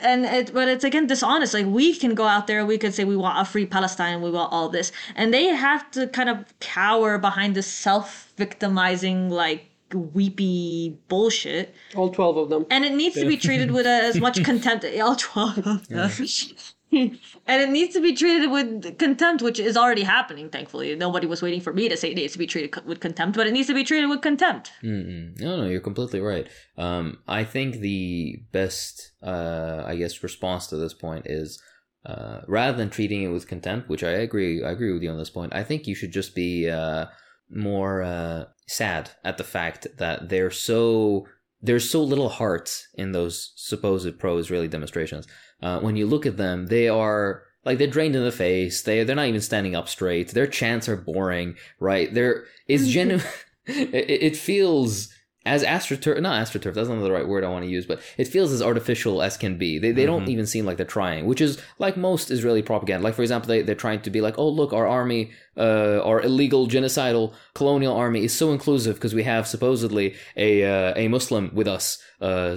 and it, but it's again dishonest. Like we can go out there, we could say we want a free Palestine, we want all this, and they have to kind of cower behind this self-victimizing, like weepy bullshit All 12 of them. and it needs to be treated with as much contempt. As all 12 of [laughs] them. [laughs] [laughs] and it needs to be treated with contempt, which is already happening, thankfully. Nobody was waiting for me to say it needs to be treated co- with contempt, but it needs to be treated with contempt. Mm-mm. No, no, you're completely right. Um, I think the best, uh, I guess, response to this point is uh, rather than treating it with contempt, which I agree, I agree with you on this point. I think you should just be uh, more uh, sad at the fact that they're so there's so little heart in those supposed pro-Israeli demonstrations. Uh, when you look at them, they are like they're drained in the face. They they're not even standing up straight. Their chants are boring, right? They're it's genuine. [laughs] it, it feels as astroturf, not astroturf. That's not the right word I want to use, but it feels as artificial as can be. They, they don't even seem like they're trying, which is like most Israeli propaganda. Like for example, they they're trying to be like, oh look, our army, uh, our illegal genocidal colonial army is so inclusive because we have supposedly a uh, a Muslim with us, uh,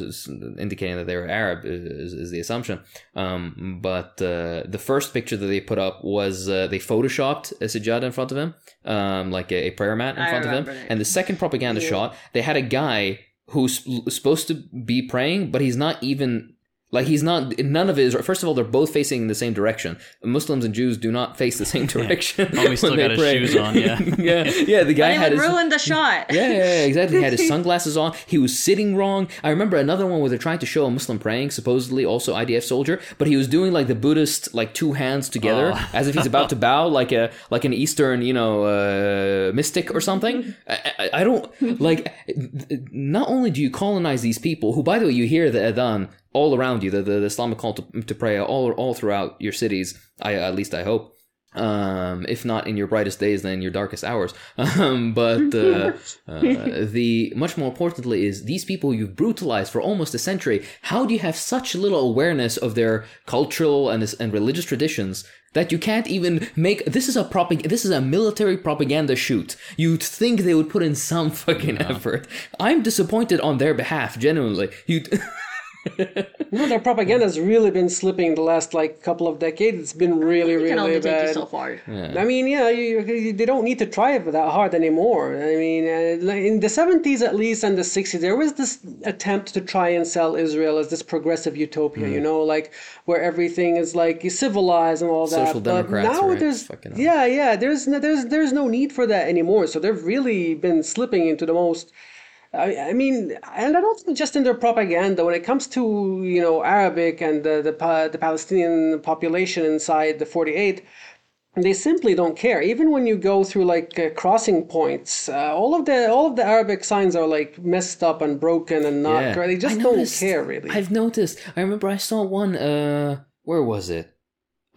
indicating that they're Arab is, is the assumption. Um, but uh, the first picture that they put up was uh, they photoshopped a sajada in front of him, um, like a, a prayer mat in I front of him, that. and the second propaganda shot, they had a guy who's supposed to be praying, but he's not even like he's not. None of it is. First of all, they're both facing the same direction. Muslims and Jews do not face the same direction. Homie still when they got his shoes on, yeah. [laughs] yeah, yeah. The guy had would his. ruin the shot. Yeah, yeah, yeah, exactly. He had his [laughs] sunglasses on. He was sitting wrong. I remember another one where they're trying to show a Muslim praying, supposedly also IDF soldier, but he was doing like the Buddhist, like two hands together, Oh. as if he's about to bow, like a like an Eastern, you know, uh, mystic or something. I, I, I don't like. Not only do you colonize these people, who, by the way, you hear the adhan all around you, the, the, the Islamic call to, to prayer all all throughout your cities. I at least I hope um, if not in your brightest days, then in your darkest hours. [laughs] Um, but uh, [laughs] uh, the much more importantly is these people you've brutalized for almost a century. How do you have such little awareness of their cultural and and religious traditions? That you can't even make this is a propag- this is a military propaganda shoot. You'd think they would put in some [laughs] fucking effort. I'm disappointed on their behalf, genuinely. You No, their propaganda has really been slipping the last like couple of decades. It's been really, We can really only take you so far. I mean, yeah, you, you, they don't need to try it that hard anymore. I mean, uh, in the 70s at least and the 60s, there was this attempt to try and sell Israel as this progressive utopia, Mm. you know, like where everything is like civilized and all that. Social but democrats, now right? there's Fucking yeah, yeah, there's no, there's there's no need for that anymore. So they've really been slipping into the most I, I mean, and I don't think just in their propaganda. When it comes to you know Arabic and the the, the Palestinian population inside the 48, they simply don't care. Even when you go through like uh, crossing points, uh, all of the all of the Arabic signs are like messed up and broken and not. Yeah. They just I don't noticed- care really. I've noticed. I remember I saw one. Uh, where was it?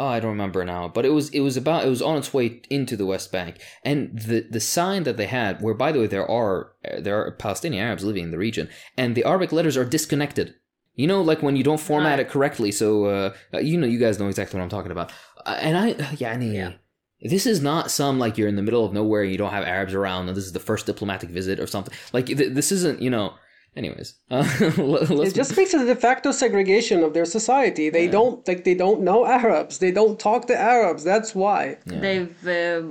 Oh, I don't remember now. But it was it was about it was on its way into the West Bank, and the the sign that they had, where by the way there are there are Palestinian Arabs living in the region, and the Arabic letters are disconnected. You know, like when you don't format it correctly. So uh, uh, you know, you guys know exactly what I'm talking about. Uh, and I, [sighs] yeah, yeah. This is not some like you're in the middle of nowhere and you don't have Arabs around, and this is the first diplomatic visit or something. Like th- this isn't, you know, Anyways, uh, [laughs] let- let's It just speaks to the de facto segregation of their society. They don't like they don't know Arabs. They don't talk to Arabs. That's why. They've uh,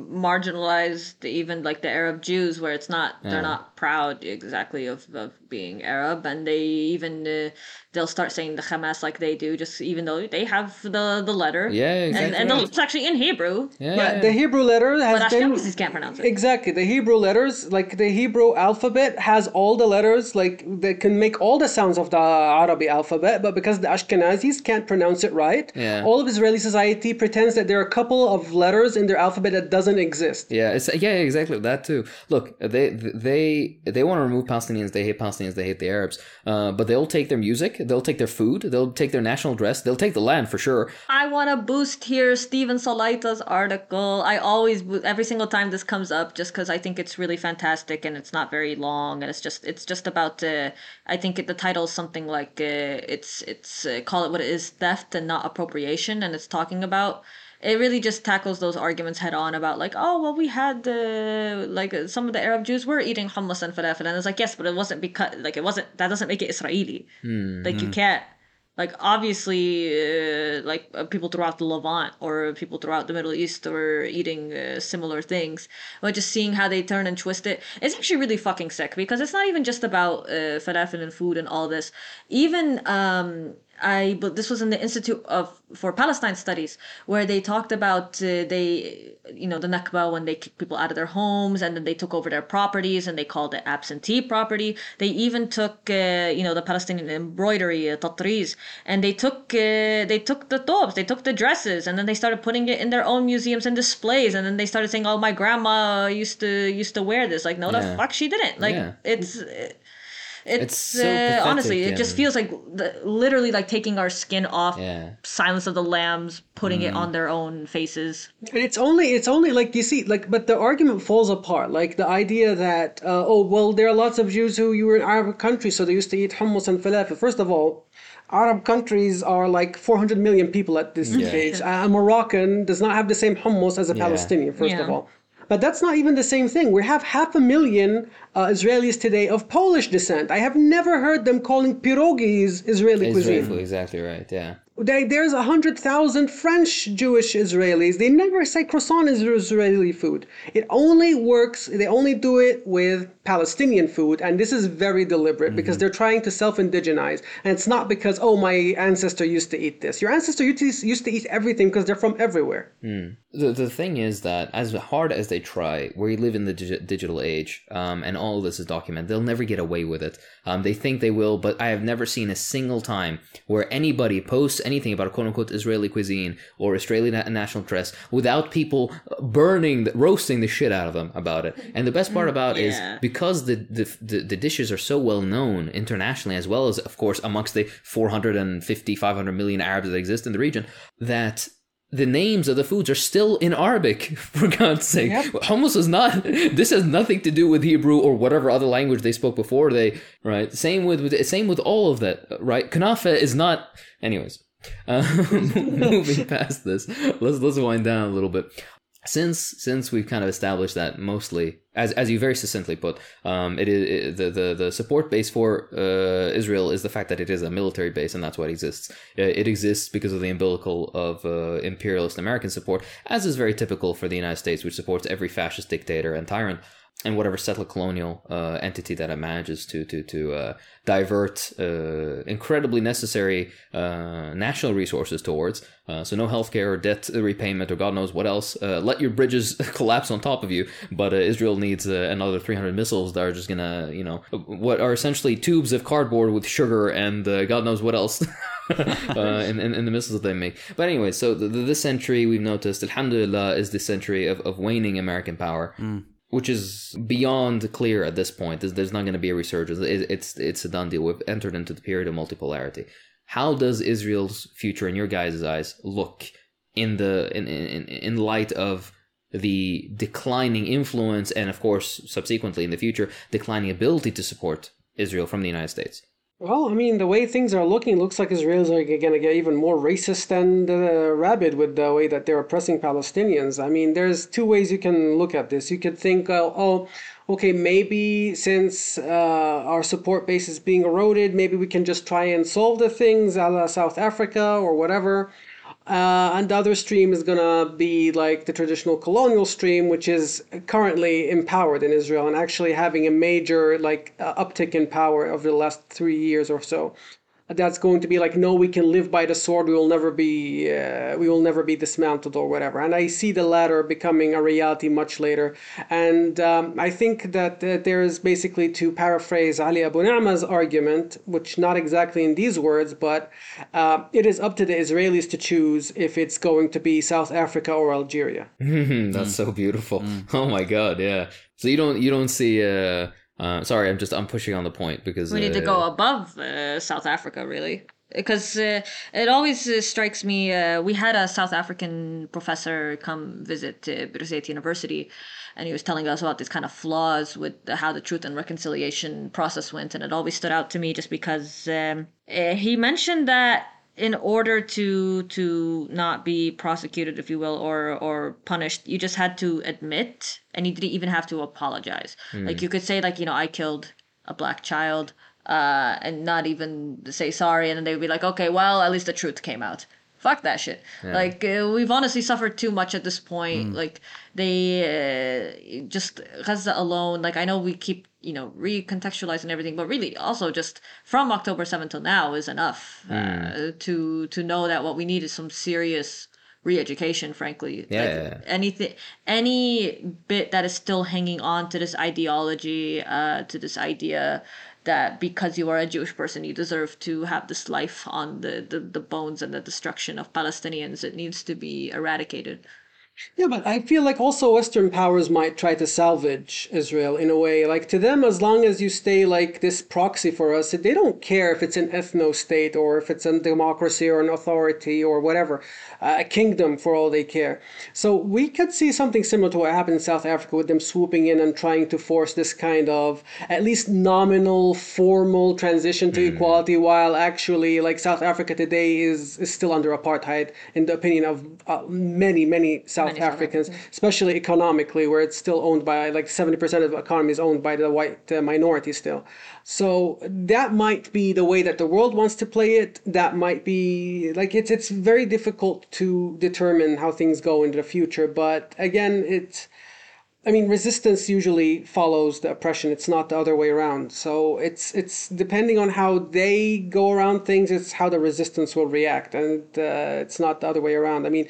marginalized even like the Arab Jews, where it's not they're not proud exactly of, of being Arab, and they even uh, they'll start saying the Hamas like they do, just even though they have the the letter. Yeah, and, exactly and right. it's actually in Hebrew. yeah, Yeah, the Hebrew letter has But been Ashkenazis can't pronounce it. exactly the Hebrew letters. Like the Hebrew alphabet has all the letters like that can make all the sounds of the Arabic alphabet, but because the Ashkenazis can't pronounce it right, Yeah. all of Israeli society pretends that there are a couple of letters in their alphabet that doesn't exist. Yeah, it's yeah, exactly that too. Look, they they they want to remove Palestinians. They hate Palestinians. They hate the Arabs. Uh, but they'll take their music. They'll take their food. They'll take their national dress. They'll take the land for sure. I want to boost here Steven Salaita's article. I always, every single time this comes up, just because I think it's really fantastic and it's not very long and it's just, it's just about. Uh, I think it, the title is something like uh, it's, it's uh, call it what it is, theft and not appropriation, and it's talking about. It really just tackles those arguments head on about like, oh well, we had the like some of the Arab Jews were eating hummus and falafel, and it's like yes, but it wasn't because like it wasn't that doesn't make it Israeli. Like you can't like obviously uh, like uh, people throughout the levant or people throughout the middle east were eating uh, similar things but just seeing how they turn and twist it it's actually really fucking sick because it's not even just about uh, falafel and food and all this even um I but this was in the Institute of for Palestine Studies where they talked about uh, they you know the Nakba when they kicked people out of their homes and then they took over their properties and they called it absentee property. They even took uh, you know the Palestinian embroidery uh, tatreez and they took uh, they took the thobs, they took the dresses and then they started putting it in their own museums and displays and then they started saying oh my grandma used to used to wear this like no Yeah. the fuck she didn't like Yeah. it's it's, It's so uh, pathetic, honestly it just feels like the, literally like taking our skin off Yeah. silence of the lambs putting Mm. it on their own faces. And it's only it's only like you see like but the argument falls apart. Like the idea that uh, oh well there are lots of Jews who you were in Arab countries so they used to eat hummus and falafel. First of all Arab countries are like 400 million people at this stage. A Moroccan does not have the same hummus as a Palestinian first of all but that's not even the same thing. We have half a million uh, Israelis today of Polish descent. I have never heard them calling pierogies Israeli cuisine. Exactly, right. Yeah. They, there's a hundred thousand French Jewish Israelis. They never say croissant is Israeli food. It only works. They only do it with Palestinian food, and this is very deliberate because they're trying to self-indigenize. And it's not because oh my ancestor used to eat this. Your ancestor used to, used to eat everything because they're from everywhere. The, the thing is that as hard as they try, we live in the digi- digital age, um, and all of this is documented. They'll never get away with it. Um, they think they will, but I have never seen a single time where anybody posts anything about quote unquote Israeli cuisine or Israeli na- national dress without people burning, roasting the shit out of them about it. And the best part about it Yeah. is because the, the the the dishes are so well known internationally, as well as of course amongst the 450, 500 million Arabs that exist in the region, that the names of the foods are still in Arabic, [laughs] for God's sake. Yep. Hummus is not, [laughs] this has nothing to do with Hebrew or whatever other language they spoke before they, right? Same with, with same with all of that, right? Kanafa is not, anyways. Uh, [laughs] moving past this, let's, let's wind down a little bit. Since, since we've kind of established that mostly, as, as you very succinctly put, um, it is, it, the, the, the support base for, uh, Israel is the fact that it is a military base and that's why it exists. Uh, It exists because of the umbilical of uh, imperialist American support, as is very typical for the United States, which supports every fascist dictator and tyrant and whatever settler colonial uh, entity that it manages to to to uh, divert uh, incredibly necessary uh, national resources towards. Uh, so no healthcare or debt repayment or God knows what else. Uh, let your bridges [laughs] collapse on top of you, but Israel needs another 300 missiles that are just gonna, you know, what are essentially tubes of cardboard with sugar and God knows what else. [laughs] uh, in, in, in the missiles that they make. But anyway, so the, the, this century we've noticed, Alhamdulillah, is the century of, of waning American power. Which is beyond clear at this point. There's, there's not going to be a resurgence. It, it's it's a done deal. We've entered into the period of multipolarity. How does Israel's future, in your guys' eyes, look in the in, in in light of the declining influence and, of course, subsequently in the future, declining ability to support Israel from the United States? Well, I mean, the way things are looking, looks like Israelis are going to get even more racist and uh, rabid with the way that they're oppressing Palestinians. I mean, there's two ways you can look at this. You could think, uh, oh, okay, maybe since uh, our support base is being eroded, maybe we can just try and solve the things a la South Africa or whatever. Uh, and the other stream is gonna be like the traditional colonial stream, which is currently empowered in Israel and actually having a major like uh, uptick in power over the last three years or so that's going to be like no we can live by the sword. We will never be uh, we will never be dismantled or whatever. And i see the latter becoming a reality much later. And um, i think that uh, there is basically to paraphrase Ali Abunimah's argument which not exactly in these words but uh, it is up to the israelis to choose if it's going to be south africa or algeria. [laughs] That's so beautiful. Oh my god yeah. So you don't you don't see uh uh, sorry, I'm just I'm pushing on the point because We need to uh, go above uh, South Africa, really. Because uh, it always uh, strikes me, uh, we had a South African professor come visit uh, Birzeit University, and he was telling us about these kind of flaws with the, how the truth and reconciliation process went, and it always stood out to me just because um, uh, he mentioned that in order to to not be prosecuted if you will or or punished you just had to admit and you didn't even have to apologize. Like you could say like you know i killed a black child uh and not even say sorry and then they would be like okay well at least the truth came out. Fuck that shit. Like uh, we've honestly suffered too much at this point. Like they uh, just gaza alone like i know we keep you know recontextualize and everything but really also just from october 7 till now is enough uh, to to know that what we need is some serious re-education frankly Yeah, Like, yeah. anything any bit that is still hanging on to this ideology uh to this idea that because you are a Jewish person, you deserve to have this life on the, the, the bones and the destruction of Palestinians. It needs to be eradicated. Yeah, but I feel like also Western powers might try to salvage Israel in a way. Like to them, as long as you stay like this proxy for us, they don't care if it's an ethno state or if it's a democracy or an authority or whatever, a kingdom for all they care. So we could see something similar to what happened in South Africa with them swooping in and trying to force this kind of at least nominal, formal transition to equality, while actually, like South Africa today is, is still under apartheid, in the opinion of uh, many, many South Many South Africans, especially economically, where it's still owned by like 70% of the economy is owned by the white uh, minority still. So that might be the way that the world wants to play it. That might be like it's it's very difficult to determine how things go into the future. But again, it's I mean, resistance usually follows the oppression. It's not the other way around. So it's it's depending on how they go around things. It's how the resistance will react, and uh, it's not the other way around. I mean,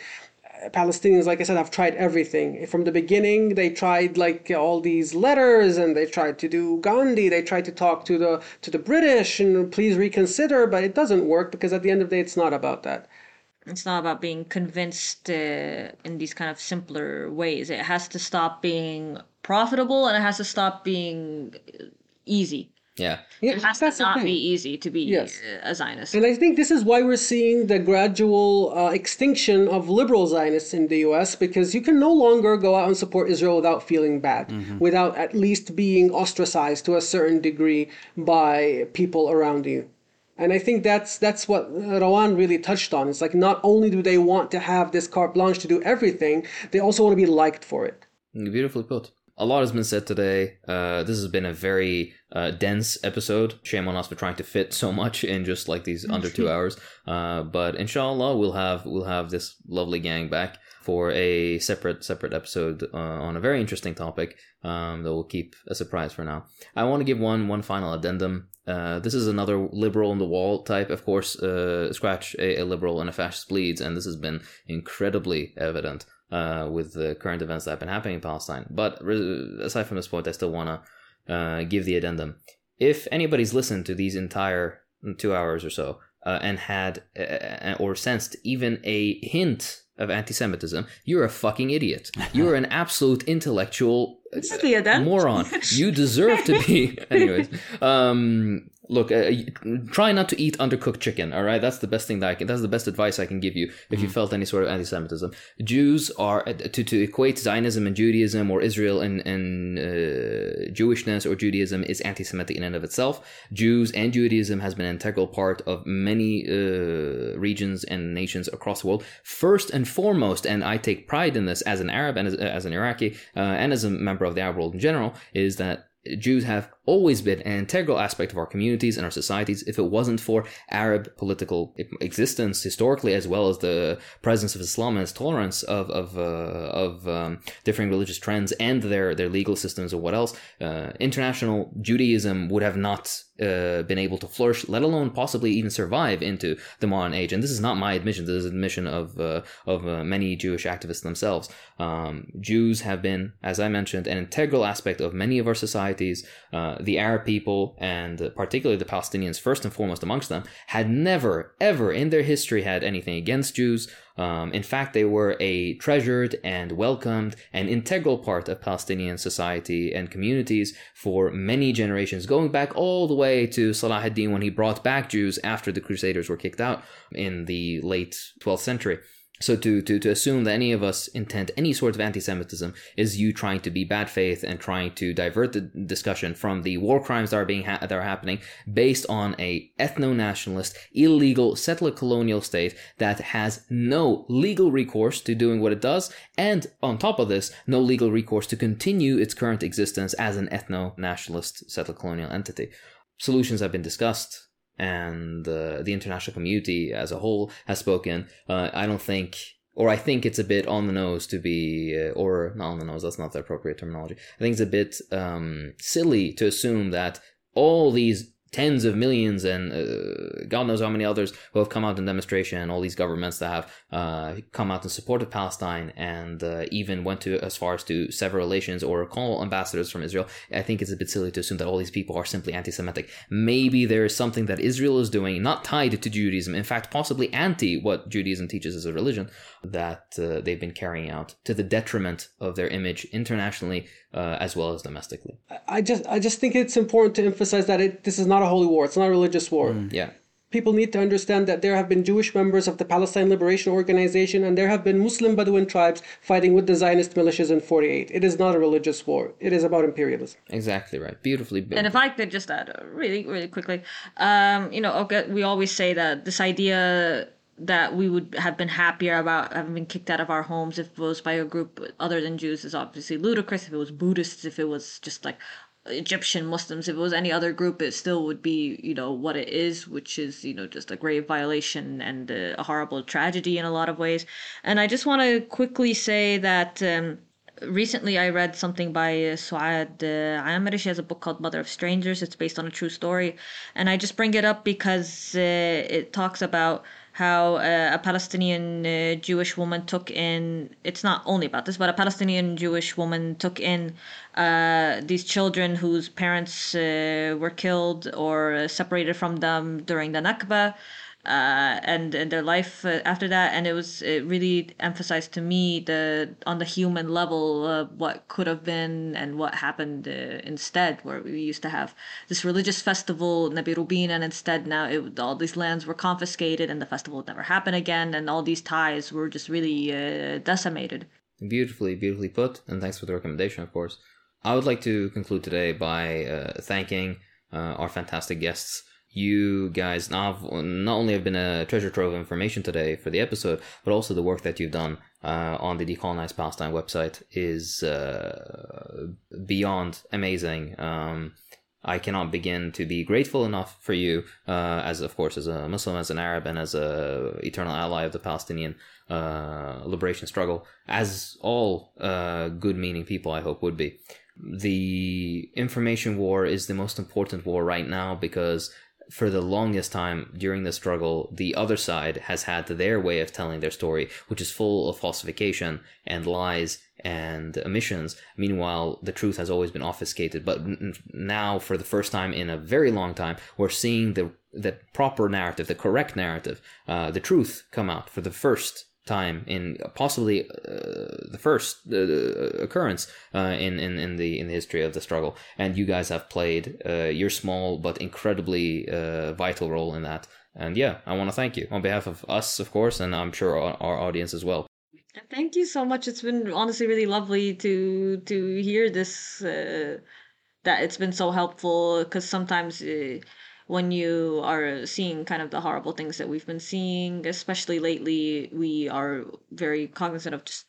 Palestinians, like I said, have tried everything from the beginning. They tried like all these letters, and they tried to do Gandhi. They tried to talk to the to the British and please reconsider, but it doesn't work because at the end of the day, it's not about that. It's not about being convinced uh, in these kind of simpler ways. It has to stop being profitable and it has to stop being uh, easy. Yeah. Yeah, It has that's to not be easy to be Yes. a Zionist. And I think this is why we're seeing the gradual uh, extinction of liberal Zionists in the US because you can no longer go out and support Israel without feeling bad, without at least being ostracized to a certain degree by people around you. And I think that's that's what Rawan really touched on. It's like not only do they want to have this carte blanche to do everything, they also want to be liked for it. Beautifully put. A lot has been said today. Uh, this has been a very uh, dense episode. Shame on us for trying to fit so much in just like these under two hours. Uh, but inshallah, we'll have we'll have this lovely gang back for a separate separate episode uh, on a very interesting topic um, that will keep a surprise for now. I want to give one one final addendum. Uh, this is another liberal in the wall type. Of course, uh, scratch a, a liberal and a fascist bleeds, and this has been incredibly evident uh, with the current events that have been happening in Palestine. But re- aside from this point, I still want to uh, give the addendum. If anybody's listened to these entire two hours or so uh, and had uh, or sensed even a hint of anti-Semitism, you're a fucking idiot. [laughs] You're an absolute intellectual the moron. You [laughs] deserve to be. [laughs] Anyways, um, look, uh, try not to eat undercooked chicken. All right, that's the best thing that I can. That's the best advice I can give you if you felt any sort of anti-Semitism. Jews are to to equate Zionism and Judaism or Israel and and uh, Jewishness or Judaism is anti-Semitic in and of itself. Jews and Judaism has been an integral part of many uh, regions and nations across the world. First and foremost, and I take pride in this as an Arab and as, as an Iraqi uh, and as a member of the Arab world in general, is that Jews have always been an integral aspect of our communities and our societies. If it wasn't for Arab political existence historically, as well as the presence of Islam and its tolerance of of uh, of um, differing religious trends and their their legal systems or what else, uh, international Judaism would have not uh, been able to flourish, let alone possibly even survive into the modern age. And this is not my admission; this is an admission of uh, of uh, many Jewish activists themselves. Um, Jews have been, as I mentioned, an integral aspect of many of our societies. Uh, the Arab people, and particularly the Palestinians, first and foremost amongst them, had never, ever in their history had anything against Jews. Um, in fact, they were a treasured and welcomed and integral part of Palestinian society and communities for many generations, going back all the way to Salah ad-Din when he brought back Jews after the Crusaders were kicked out in the late 12th century. So to, to, to assume that any of us intend any sort of anti-Semitism is you trying to be bad faith and trying to divert the discussion from the war crimes that are being ha- that are happening based on a ethno-nationalist, illegal settler colonial state that has no legal recourse to doing what it does, and on top of this, no legal recourse to continue its current existence as an ethno-nationalist settler colonial entity. Solutions have been discussed and uh, the international community as a whole has spoken. Uh, I don't think, or I think it's a bit on the nose to be, uh, or not on the nose, that's not the appropriate terminology. I think it's a bit um, silly to assume that all these tens of millions and uh, God knows how many others who have come out in demonstration, all these governments that have uh, come out in support of Palestine and uh, even went to as far as to sever relations or call ambassadors from Israel. I think it's a bit silly to assume that all these people are simply anti-Semitic. Maybe there is something that Israel is doing, not tied to Judaism, in fact, possibly anti what Judaism teaches as a religion, that uh, they've been carrying out to the detriment of their image internationally uh, as well as domestically. I just I just think it's important to emphasize that it, this is not a holy war. It's not a religious war. Mm, yeah. People need to understand that there have been Jewish members of the Palestine Liberation Organization and there have been Muslim Bedouin tribes fighting with the Zionist militias in 48. It is not a religious war. It is about imperialism. Exactly right. Beautifully. And if I could just add uh, really, really quickly, um, you know, okay, we always say that this idea that we would have been happier about having been kicked out of our homes if it was by a group other than Jews is obviously ludicrous. If it was Buddhists, if it was just like Egyptian Muslims, if it was any other group, it still would be, you know, what it is, which is, you know, just a grave violation and a, horrible tragedy in a lot of ways. And I just want to quickly say that. Um, recently I read something by uh, Suad uh, Amiry. She has a book called Mother of Strangers. It's based on a true story. And I just bring it up because uh, it talks about how uh, a Palestinian uh, Jewish woman took in, it's not only about this, but a Palestinian Jewish woman took in uh, these children whose parents uh, were killed or separated from them during the Nakba uh, and and their life uh, after that. And it was it really emphasized to me the on the human level uh, what could have been and what happened uh, instead where we used to have this religious festival Nabi Rubin and instead now it, all these lands were confiscated and the festival would never happen again. And all these ties were just really uh, decimated. Beautifully beautifully put. And thanks for the recommendation of course. I would like to conclude today by uh, thanking our fantastic guests you guys now not only have been a treasure trove of information today for the episode, but also the work that you've done uh, on the Decolonize Palestine website is uh, beyond amazing. Um, I cannot begin to be grateful enough for you, uh, as of course as a Muslim, as an Arab, and as a eternal ally of the Palestinian uh, liberation struggle, as all uh, good-meaning people I hope would be. The information war is the most important war right now because for the longest time during the struggle, the other side has had their way of telling their story, which is full of falsification and lies and omissions. Meanwhile, the truth has always been obfuscated. But now, for the first time in a very long time, we're seeing the the proper narrative, the correct narrative, uh, the truth come out for the first time in possibly uh, the first uh, occurrence uh, in, in, in the in the history of the struggle. And you guys have played uh, your small but incredibly uh, vital role in that. And yeah i want to thank you on behalf of us of course and i'm sure our, our audience as well. Thank you so much. It's been honestly really lovely to to hear this uh, that it's been so helpful because sometimes uh, when you are seeing kind of the horrible things that we've been seeing, especially lately, we are very cognizant of just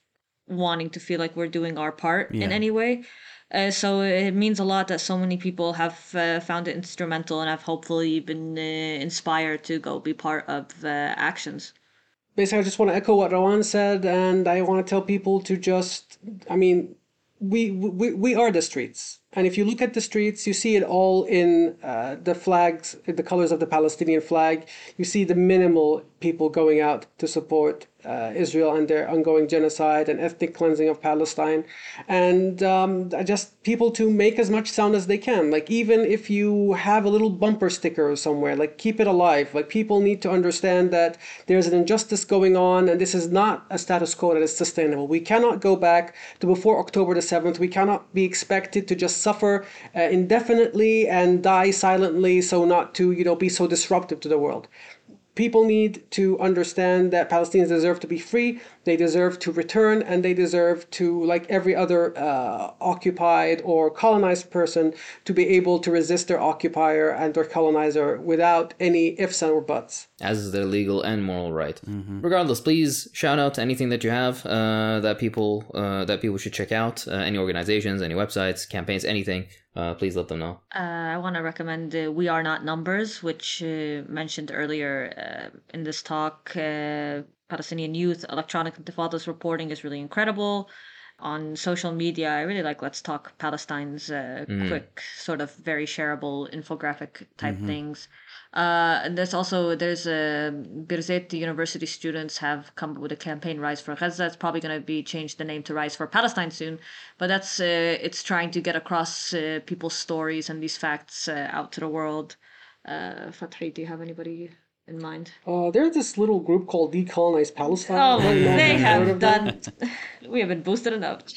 wanting to feel like we're doing our part Yeah. in any way. Uh, so it means a lot that so many people have uh, found it instrumental and have hopefully been uh, inspired to go be part of uh, actions. basically, I just want to echo what Rawan said, and I want to tell people to just, I mean, we, we, we are the streets. And if you look at the streets, you see it all in uh, the flags, the colors of the Palestinian flag. You see the minimal people going out to support uh, Israel and their ongoing genocide and ethnic cleansing of Palestine. And um, just people to make as much sound as they can. Like, even if you have a little bumper sticker somewhere, like, keep it alive. Like, people need to understand that there's an injustice going on and this is not a status quo that is sustainable. We cannot go back to before October the 7th. We cannot be expected to just suffer uh, indefinitely and die silently so not to, you know, be so disruptive to the world people need to understand that Palestinians deserve to be free, they deserve to return, and they deserve to, like every other uh, occupied or colonized person, to be able to resist their occupier and their colonizer without any ifs and or buts. As is their legal and moral right. Regardless, please shout out anything that you have uh, that people uh, that people should check out. Uh, any organizations, any websites, campaigns, anything. Uh, please let them know. Uh, I want to recommend uh, We Are Not Numbers, which uh, mentioned earlier uh, in this talk. Uh, Palestinian Youth Electronic Intifada's reporting is really incredible. On social media, I really like Let's Talk Palestine's uh, quick, sort of very shareable infographic type things. Uh, and there's also there's a Birzeit University students have come up with a campaign Rise for Gaza. It's probably going to be changed the name to Rise for Palestine soon, but that's uh, it's trying to get across uh, people's stories and these facts uh, out to the world. Uh, Fathi, do you have anybody in mind? Uh, there's this little group called Decolonize Palestine. Oh, I don't know if they have done. [laughs] we have been boosted enough. [laughs]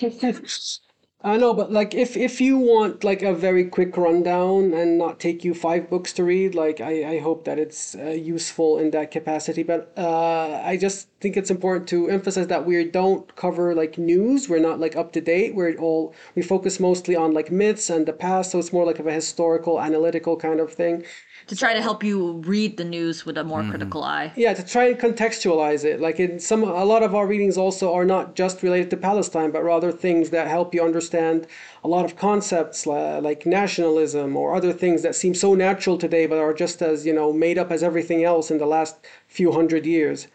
I know, but like if if you want like a very quick rundown and not take you five books to read, like I, I hope that it's uh, useful in that capacity. But uh, I just think it's important to emphasize that we don't cover like news. We're not like up to date. We're all we focus mostly on like myths and the past, so it's more like of a historical, analytical kind of thing. To try to help you read the news with a more critical eye. Yeah, to try and contextualize it. Like in some, a lot of our readings also are not just related to Palestine, but rather things that help you understand a lot of concepts like nationalism or other things that seem so natural today, but are just as you know made up as everything else in the last few hundred years.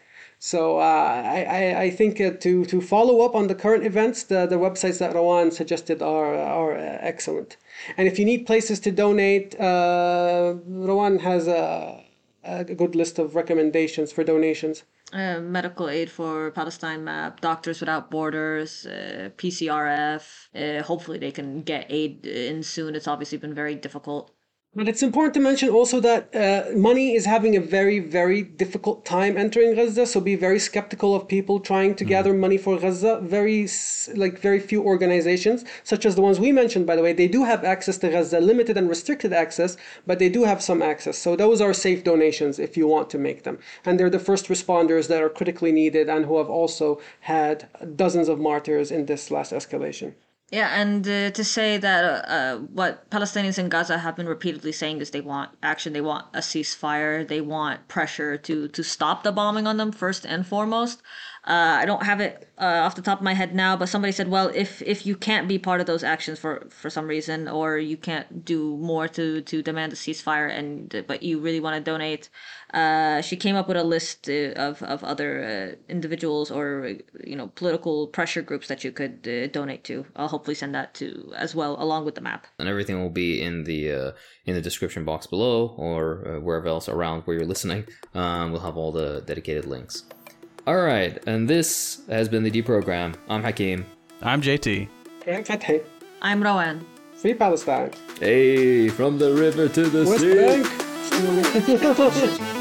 So uh, I, I, I think uh, to, to follow up on the current events, the, the websites that Rawan suggested are, are uh, excellent. And if you need places to donate, uh, Rawan has a, a good list of recommendations for donations. uh, medical aid for Palestine Map, Doctors Without Borders, uh, PCRF. Uh, hopefully, they can get aid in soon. It's obviously been very difficult. But it's important to mention also that uh, money is having a very, very difficult time entering Gaza. So be very skeptical of people trying to gather money for Gaza. Very, like, very few organizations, such as the ones we mentioned, by the way, they do have access to Gaza, limited and restricted access, but they do have some access. So those are safe donations if you want to make them. And they're the first responders that are critically needed and who have also had dozens of martyrs in this last escalation. Yeah, and uh, to say that uh, uh, what Palestinians in Gaza have been repeatedly saying is they want action, they want a ceasefire, they want pressure to to stop the bombing on them first and foremost. Uh, I don't have it uh, off the top of my head now, but somebody said, well, if if you can't be part of those actions for for some reason, or you can't do more to to demand a ceasefire, and but you really want to donate, uh, she came up with a list uh, of of other uh, individuals or uh, you know political pressure groups that you could uh, donate to. I'll hopefully send that to as well along with the map. and everything will be in the uh, in the description box below or uh, wherever else around where you're listening. Um, we'll have all the dedicated links. All right, and this has been the deprogram. I'm Hakim. I'm JT. And Fathi, I'm Rawan. Free Palestine. Hey, from the river to the West sea. Bank. [laughs]